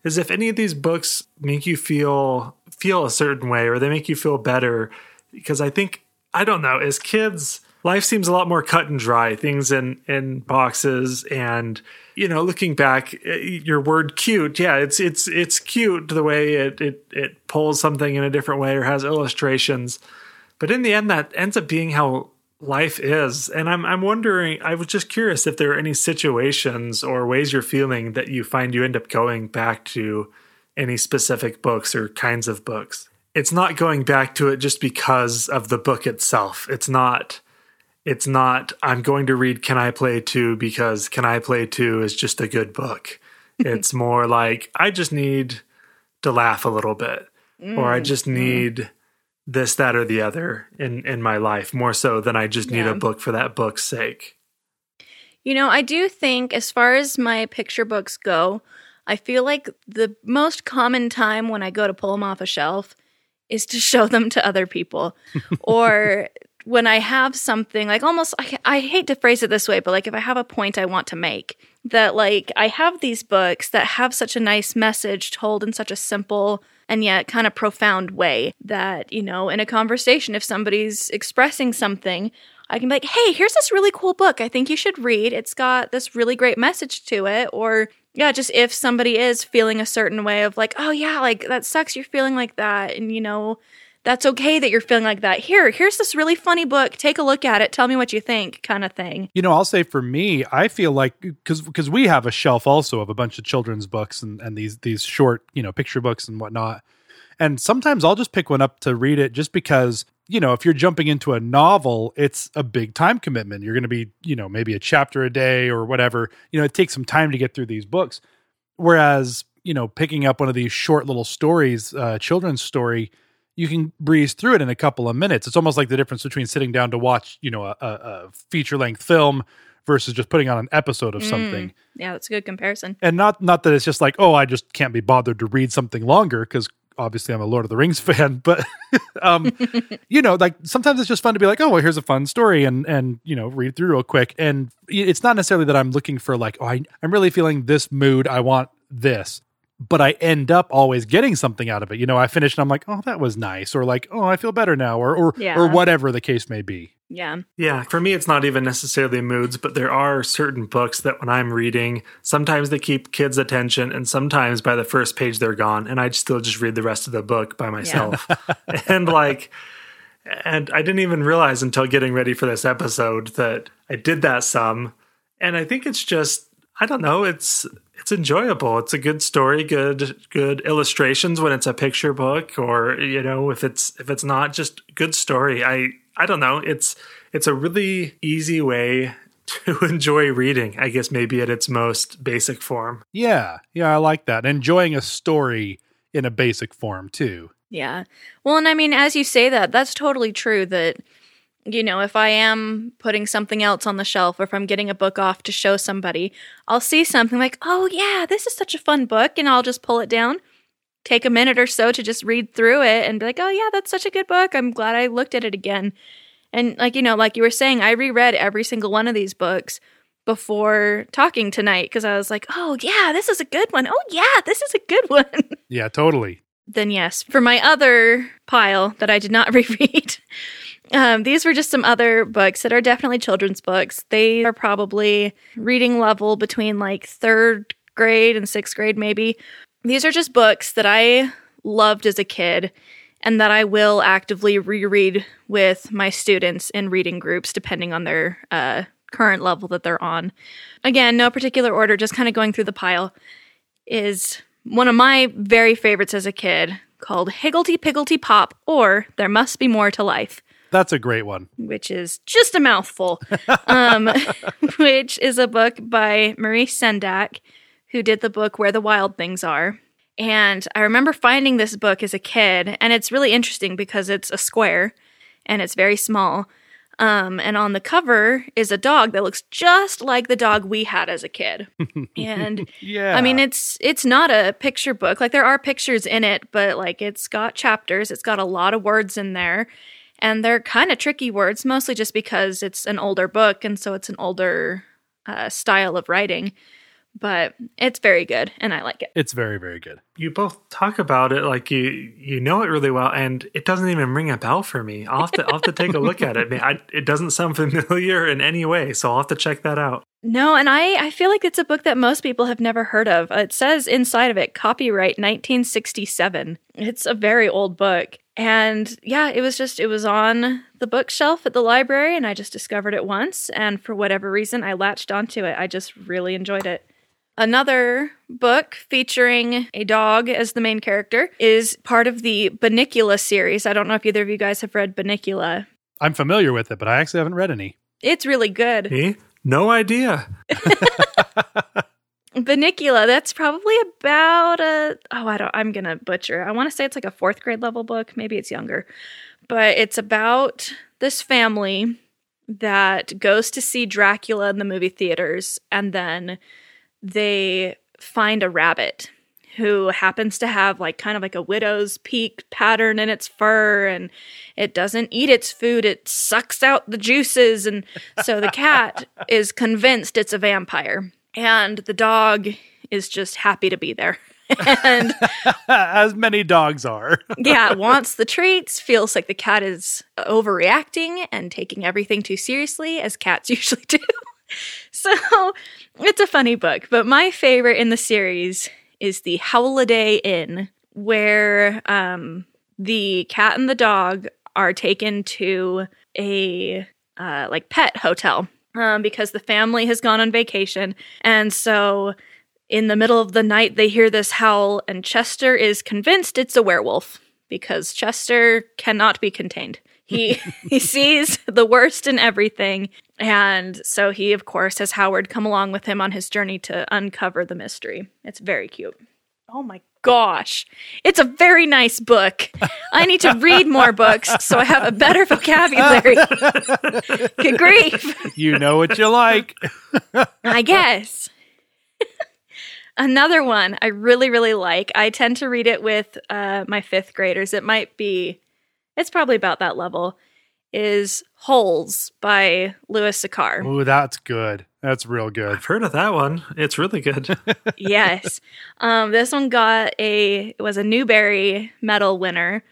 is if any of these books make you feel feel a certain way or they make you feel better. Because I think I don't know as kids life seems a lot more cut and dry things in in boxes and you know looking back eh, your word cute yeah it's it's it's cute the way it it it pulls something in a different way or has illustrations. But in the end that ends up being how life is. And i'm i'm wondering i was just curious if there are any situations or ways you're feeling that you find you end up going back to any specific books or kinds of books. It's not going back to it just because of the book itself. It's not it's not i'm going to read can i play too because can i play too is just a good book. It's more like i just need to laugh a little bit. Or i mm, just need this that or the other in in my life more so than i just need Yeah. a book for that book's sake. You know, I do think as far as my picture books go, I feel like the most common time when I go to pull them off a shelf is to show them to other people. or when I have something like almost, I, I hate to phrase it this way, but like if I have a point I want to make, that like I have these books that have such a nice message told in such a simple and yet kind of profound way that, you know, in a conversation, if somebody's expressing something, I can be like, hey, here's this really cool book I think you should read. It's got this really great message to it. Or, yeah, just if somebody is feeling a certain way of like, oh, yeah, like that sucks, you're feeling like that. And, you know, that's okay that you're feeling like that. Here, here's this really funny book. Take a look at it. Tell me what you think, kind of thing. You know, I'll say for me, I feel like because because we have a shelf also of a bunch of children's books and and these these short you know picture books and whatnot. And sometimes I'll just pick one up to read it just because you know if you're jumping into a novel, it's a big time commitment. You're going to be you know maybe a chapter a day or whatever. You know, it takes some time to get through these books. Whereas you know picking up one of these short little stories, uh, children's story you can breeze through it in a couple of minutes. It's almost like the difference between sitting down to watch, you know, a, a feature length film versus just putting on an episode of mm. something. Yeah, that's a good comparison. And not not that it's just like, oh, I just can't be bothered to read something longer because obviously I'm a Lord of the Rings fan, but um, you know, like sometimes it's just fun to be like, oh, well, here's a fun story and and you know, read through real quick. And it's not necessarily that I'm looking for like, oh, I, I'm really feeling this mood. I want this but I end up always getting something out of it. You know, I finish and I'm like, oh, that was nice, or like, oh, I feel better now, or or yeah. or whatever the case may be. Yeah. Yeah. For me, it's not even necessarily moods, but there are certain books that when I'm reading, sometimes they keep kids' attention, and sometimes by the first page they're gone, and I still just read the rest of the book by myself. Yeah. and like, and I didn't even realize until getting ready for this episode that I did that some. And I think it's just, I don't know, it's it's enjoyable. It's a good story, good good illustrations when it's a picture book, or you know, if it's if it's not just good story. I I don't know. It's it's a really easy way to enjoy reading. I guess maybe at its most basic form. Yeah, yeah, I like that. Enjoying a story in a basic form too. Yeah. Well, and I mean, as you say that, that's totally true. That you know, if I am putting something else on the shelf or if I'm getting a book off to show somebody, I'll see something like, oh, yeah, this is such a fun book. And I'll just pull it down, take a minute or so to just read through it and be like, oh, yeah, that's such a good book. I'm glad I looked at it again. And, like, you know, like you were saying, I reread every single one of these books before talking tonight because I was like, oh, yeah, this is a good one. Oh, yeah, this is a good one. Yeah, totally. then, yes, for my other pile that I did not reread. Um, these were just some other books that are definitely children's books. They are probably reading level between like third grade and sixth grade, maybe. These are just books that I loved as a kid and that I will actively reread with my students in reading groups, depending on their uh, current level that they're on. Again, no particular order, just kind of going through the pile, is one of my very favorites as a kid called Higgledy Piggledy Pop or There Must Be More to Life. That's a great one. Which is just a mouthful. um, which is a book by Maurice Sendak, who did the book Where the Wild Things Are. And I remember finding this book as a kid, and it's really interesting because it's a square and it's very small. Um, and on the cover is a dog that looks just like the dog we had as a kid. And yeah, I mean it's it's not a picture book. Like there are pictures in it, but like it's got chapters. It's got a lot of words in there, and they're kind of tricky words, mostly just because it's an older book and so it's an older uh, style of writing. But it's very good, and I like it. It's very, very good. You both talk about it like you you know it really well, and it doesn't even ring a bell for me. I'll have to, I'll have to take a look at it. I, it doesn't sound familiar in any way, so I'll have to check that out. No, and I, I feel like it's a book that most people have never heard of. It says inside of it, copyright 1967. It's a very old book. And yeah, it was just, it was on the bookshelf at the library, and I just discovered it once. And for whatever reason, I latched onto it. I just really enjoyed it. Another book featuring a dog as the main character is part of the Bunnicula series. I don't know if either of you guys have read Bunnicula. I'm familiar with it, but I actually haven't read any. It's really good. Me? No idea. Bunnicula, that's probably about a oh, I don't I'm gonna butcher. I want to say it's like a fourth grade level book, maybe it's younger. But it's about this family that goes to see Dracula in the movie theaters and then they find a rabbit who happens to have like kind of like a widow's peak pattern in its fur and it doesn't eat its food it sucks out the juices and so the cat is convinced it's a vampire and the dog is just happy to be there and As many dogs are. yeah, wants the treats, feels like the cat is overreacting and taking everything too seriously, as cats usually do. so it's a funny book, but my favorite in the series is the Howliday Inn, where um, the cat and the dog are taken to a uh, like pet hotel um, because the family has gone on vacation, and so in the middle of the night they hear this howl, and Chester is convinced it's a werewolf because Chester cannot be contained. He he sees the worst in everything, and so he of course has Howard come along with him on his journey to uncover the mystery. It's very cute. Oh my gosh. It's a very nice book. I need to read more books so I have a better vocabulary. Good grief. You know what you like. I guess. Another one I really, really like. I tend to read it with uh, my fifth graders. It might be, it's probably about that level. Is Holes by Louis Sachar. Ooh, that's good. That's real good. I've heard of that one. It's really good. yes. Um, this one got a it was a Newbery Medal winner.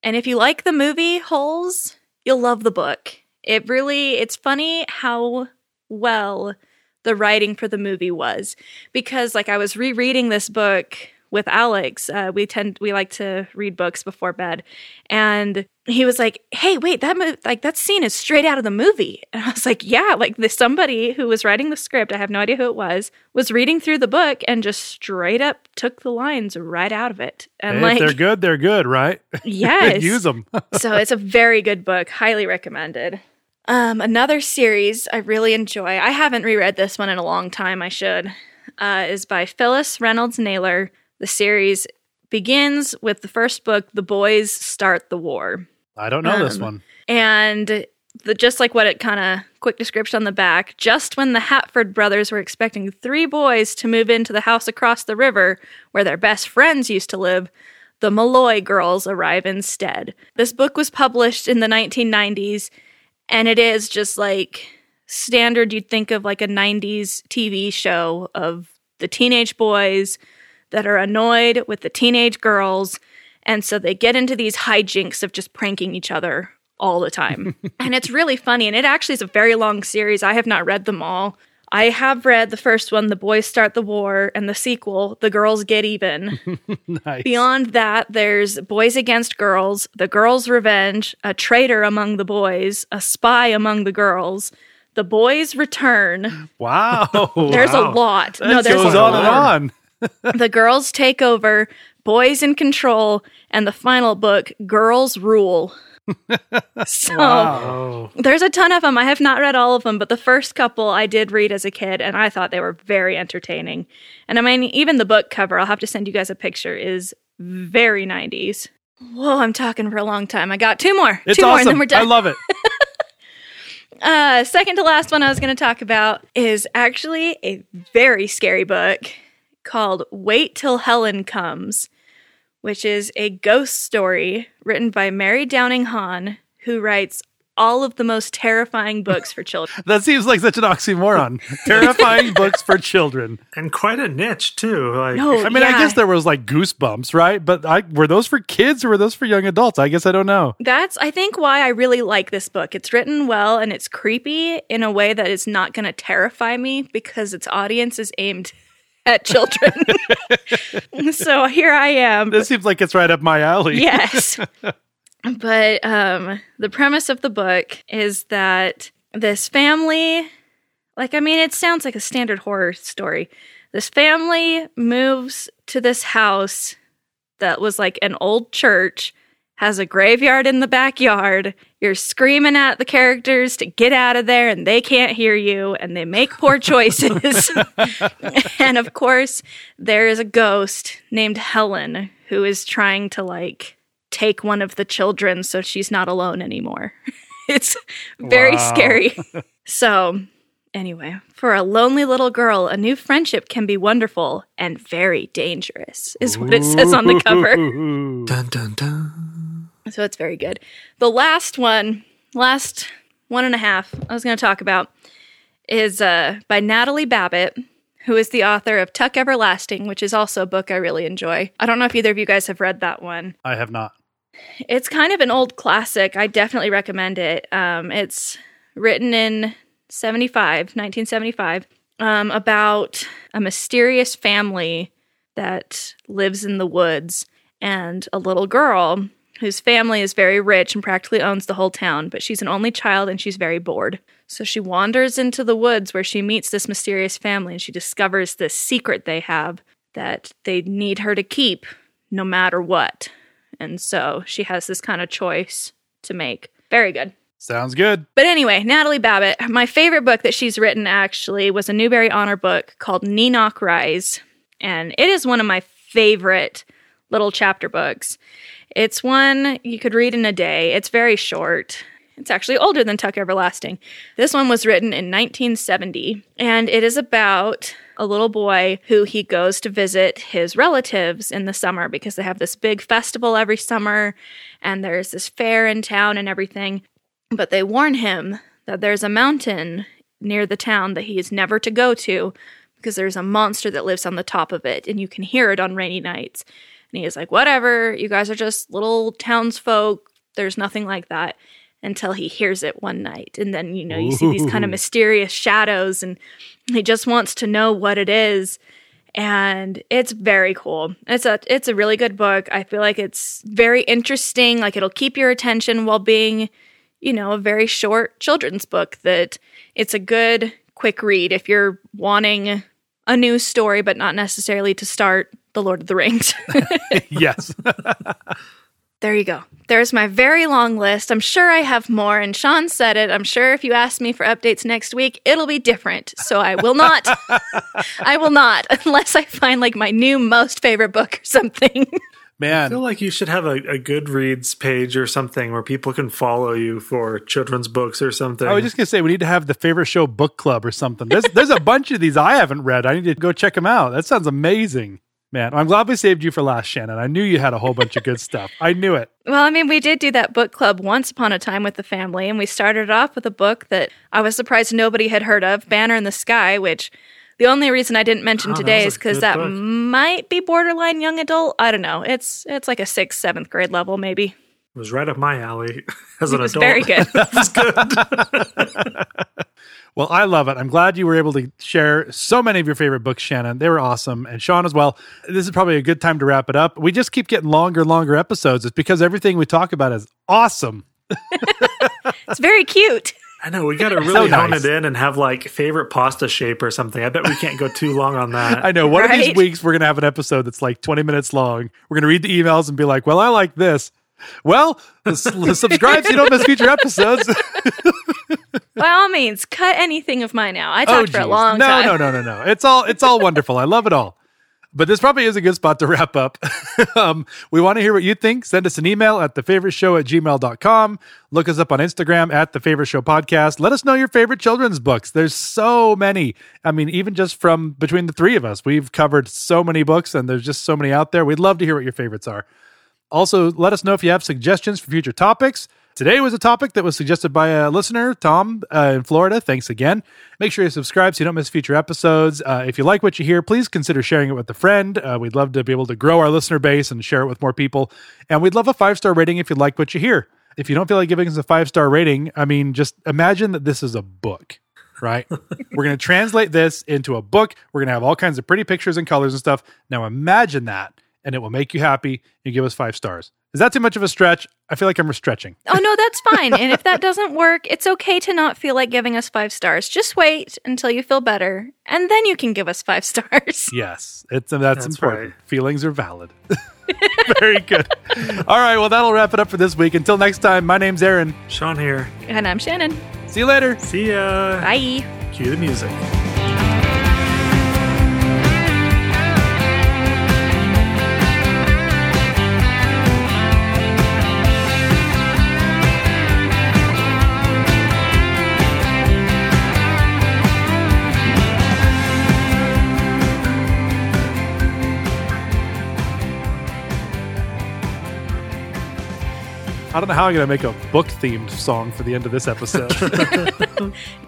And if you like the movie Holes, you'll love the book. It really it's funny how well the writing for the movie was because like I was rereading this book with Alex. Uh, we tend we like to read books before bed, and he was like, "Hey, wait, that mo- like that scene is straight out of the movie." And I was like, "Yeah, like the somebody who was writing the script, I have no idea who it was, was reading through the book and just straight up took the lines right out of it." And Hey, like, if they're good, they're good, right? yes, Use them. so it's a very good book, highly recommended. Um, another series I really enjoy. I haven't reread this one in a long time. I should. Uh, is by Phyllis Reynolds Naylor. The series begins with the first book, "The Boys Start the War," I don't know this Um, one. and the, just like what it kind of quick description on the back. Just when the Hatford brothers were expecting three boys to move into the house across the river where their best friends used to live, the Malloy girls arrive instead. This book was published in the 1990s, and it is just like standard you'd think of like a 90s TV show of the teenage boys that are annoyed with the teenage girls. And so they get into these hijinks of just pranking each other all the time. and it's really funny. And it actually is a very long series. I have not read them all. I have read the first one, The Boys Start the War, and the sequel, The Girls Get Even. Nice. Beyond that, there's Boys Against Girls, The Girls' Revenge, A Traitor Among the Boys, A Spy Among the Girls, The Boys Return. Wow. There's Wow. a lot. That no, there's goes a on lot. and on. The Girls Take Over, Boys in Control, and the final book, Girls Rule. so Wow. there's a ton of them. I have not read all of them, but the first couple I did read as a kid, and I thought they were very entertaining. And I mean, even the book cover, I'll have to send you guys a picture, is very 90s. Whoa, I'm talking for a long time. I got two more. It's two more, and awesome. then we're done. I love it. Uh, second to last one I was going to talk about is actually a very scary book called Wait Till Helen Comes, which is a ghost story written by Mary Downing Hahn, who writes all of the most terrifying books for children. That seems like such an oxymoron. Terrifying books for children. and quite a niche too. Like No, I mean, I guess there was like goosebumps, right? But I, were those for kids or were those for young adults? I guess I don't know. That's, I think, why I really like this book. It's written well and it's creepy in a way that is not going to terrify me because its audience is aimed at children. so here I am. This seems like it's right up my alley. yes. But um, the premise of the book is that this family, like, I mean, it sounds like a standard horror story. This family moves to this house that was like an old church, has a graveyard in the backyard. You're screaming at the characters to get out of there, and they can't hear you, and they make poor choices. and of course, there is a ghost named Helen who is trying to like take one of the children so she's not alone anymore. it's very Wow. scary. so Anyway, for a lonely little girl, a new friendship can be wonderful and very dangerous, is what it says on the cover. Dun dun dun. So it's very good. The last one, last one and a half, I was going to talk about is uh, by Natalie Babbitt, who is the author of Tuck Everlasting, which is also a book I really enjoy. I don't know if either of you guys have read that one. I have not. It's kind of an old classic. I definitely recommend it. Um, it's written in 75, 1975, um, about a mysterious family that lives in the woods and a little girl whose family is very rich and practically owns the whole town, but she's an only child and she's very bored. So she wanders into the woods where she meets this mysterious family and she discovers this secret they have that they need her to keep no matter what. And so she has this kind of choice to make. Very good. Sounds good. But anyway, Natalie Babbitt, my favorite book that she's written actually was a Newbery Honor book called Knee-Knock Rise. And it is one of my favorite little chapter books. It's one you could read in a day. It's very short. It's actually older than Tuck Everlasting. This one was written in 1970, and it is about a little boy who he goes to visit his relatives in the summer because they have this big festival every summer, and there's this fair in town and everything. But they warn him that there's a mountain near the town that he is never to go to because there's a monster that lives on the top of it, and you can hear it on rainy nights. And he is like, whatever, you guys are just little townsfolk. There's nothing like that until he hears it one night. And then, you know, you see these kind of mysterious shadows, and he just wants to know what it is. And it's very cool. It's a it's a really good book. I feel like it's very interesting. Like it'll keep your attention while being, you know, a very short children's book that it's a good quick read if you're wanting a new story but not necessarily to start The Lord of the Rings. yes. There you go. There's my very long list. I'm sure I have more, and Sean said it. I'm sure if you ask me for updates next week, it'll be different. So I will not. I will not, unless I find like my new most favorite book or something. Man, I feel like you should have a, a Goodreads page or something where people can follow you for children's books or something. I was just gonna say we need to have the favorite show book club or something. There's there's a bunch of these I haven't read. I need to go check them out. That sounds amazing, man. I'm glad we saved you for last, Shannon. I knew you had a whole bunch of good stuff. I knew it. well, I mean, we did do that book club once upon a time with the family, and we started off with a book that I was surprised nobody had heard of Banner in the Sky, which the only reason I didn't mention Oh, today is because that book. might be borderline young adult. I don't know. It's it's like a sixth, seventh grade level, maybe. it was right up my alley as It an was adult. very good. that was good. Well, I love it. I'm glad you were able to share so many of your favorite books, Shannon. They were awesome. And Sean as well. This is probably a good time to wrap it up. We just keep getting longer and longer episodes. It's because everything we talk about is awesome. It's very cute. I know we got to really hone nice. it in and have like favorite pasta shape or something. I bet we can't go too long on that. I know. One of these weeks, we're going to have an episode that's like 20 minutes long. We're going to read the emails and be like, well, I like this. Well, s- subscribe so you don't miss future episodes. By all means, cut anything of mine out. I talked for a long no, time. No, no, no, no. It's all it's all wonderful. I love it all. But this probably is a good spot to wrap up. um, we want to hear what you think. Send us an email at thefavoriteshow at gmail.com. Look us up on Instagram at the favorite show podcast. Let us know your favorite children's books. There's so many. I mean, even just from between the three of us, we've covered so many books and there's just so many out there. We'd love to hear what your favorites are. Also, let us know if you have suggestions for future topics. Today was a topic that was suggested by a listener, Tom, uh, in Florida. Thanks again. Make sure you subscribe so you don't miss future episodes. Uh, if you like what you hear, please consider sharing it with a friend. Uh, we'd love to be able to grow our listener base and share it with more people. And we'd love a five star rating if you like what you hear. If you don't feel like giving us a five star rating, I mean, just imagine that this is a book, right? We're going to translate this into a book. We're going to have all kinds of pretty pictures and colors and stuff. Now imagine that, and it will make you happy. You give us five stars. Is that too much of a stretch? I feel like I'm stretching. Oh no, that's fine. and if that doesn't work, it's okay to not feel like giving us five stars. Just wait until you feel better, and then you can give us five stars. Yes, it's that's, That's important. right. Feelings are valid. Very good. All right, well that'll wrap it up for this week. Until next time, my name's Aaron. Sean here. And I'm Shannon. See you later. See ya. Bye. Cue the music. I don't know how I'm going to make a book themed song for the end of this episode.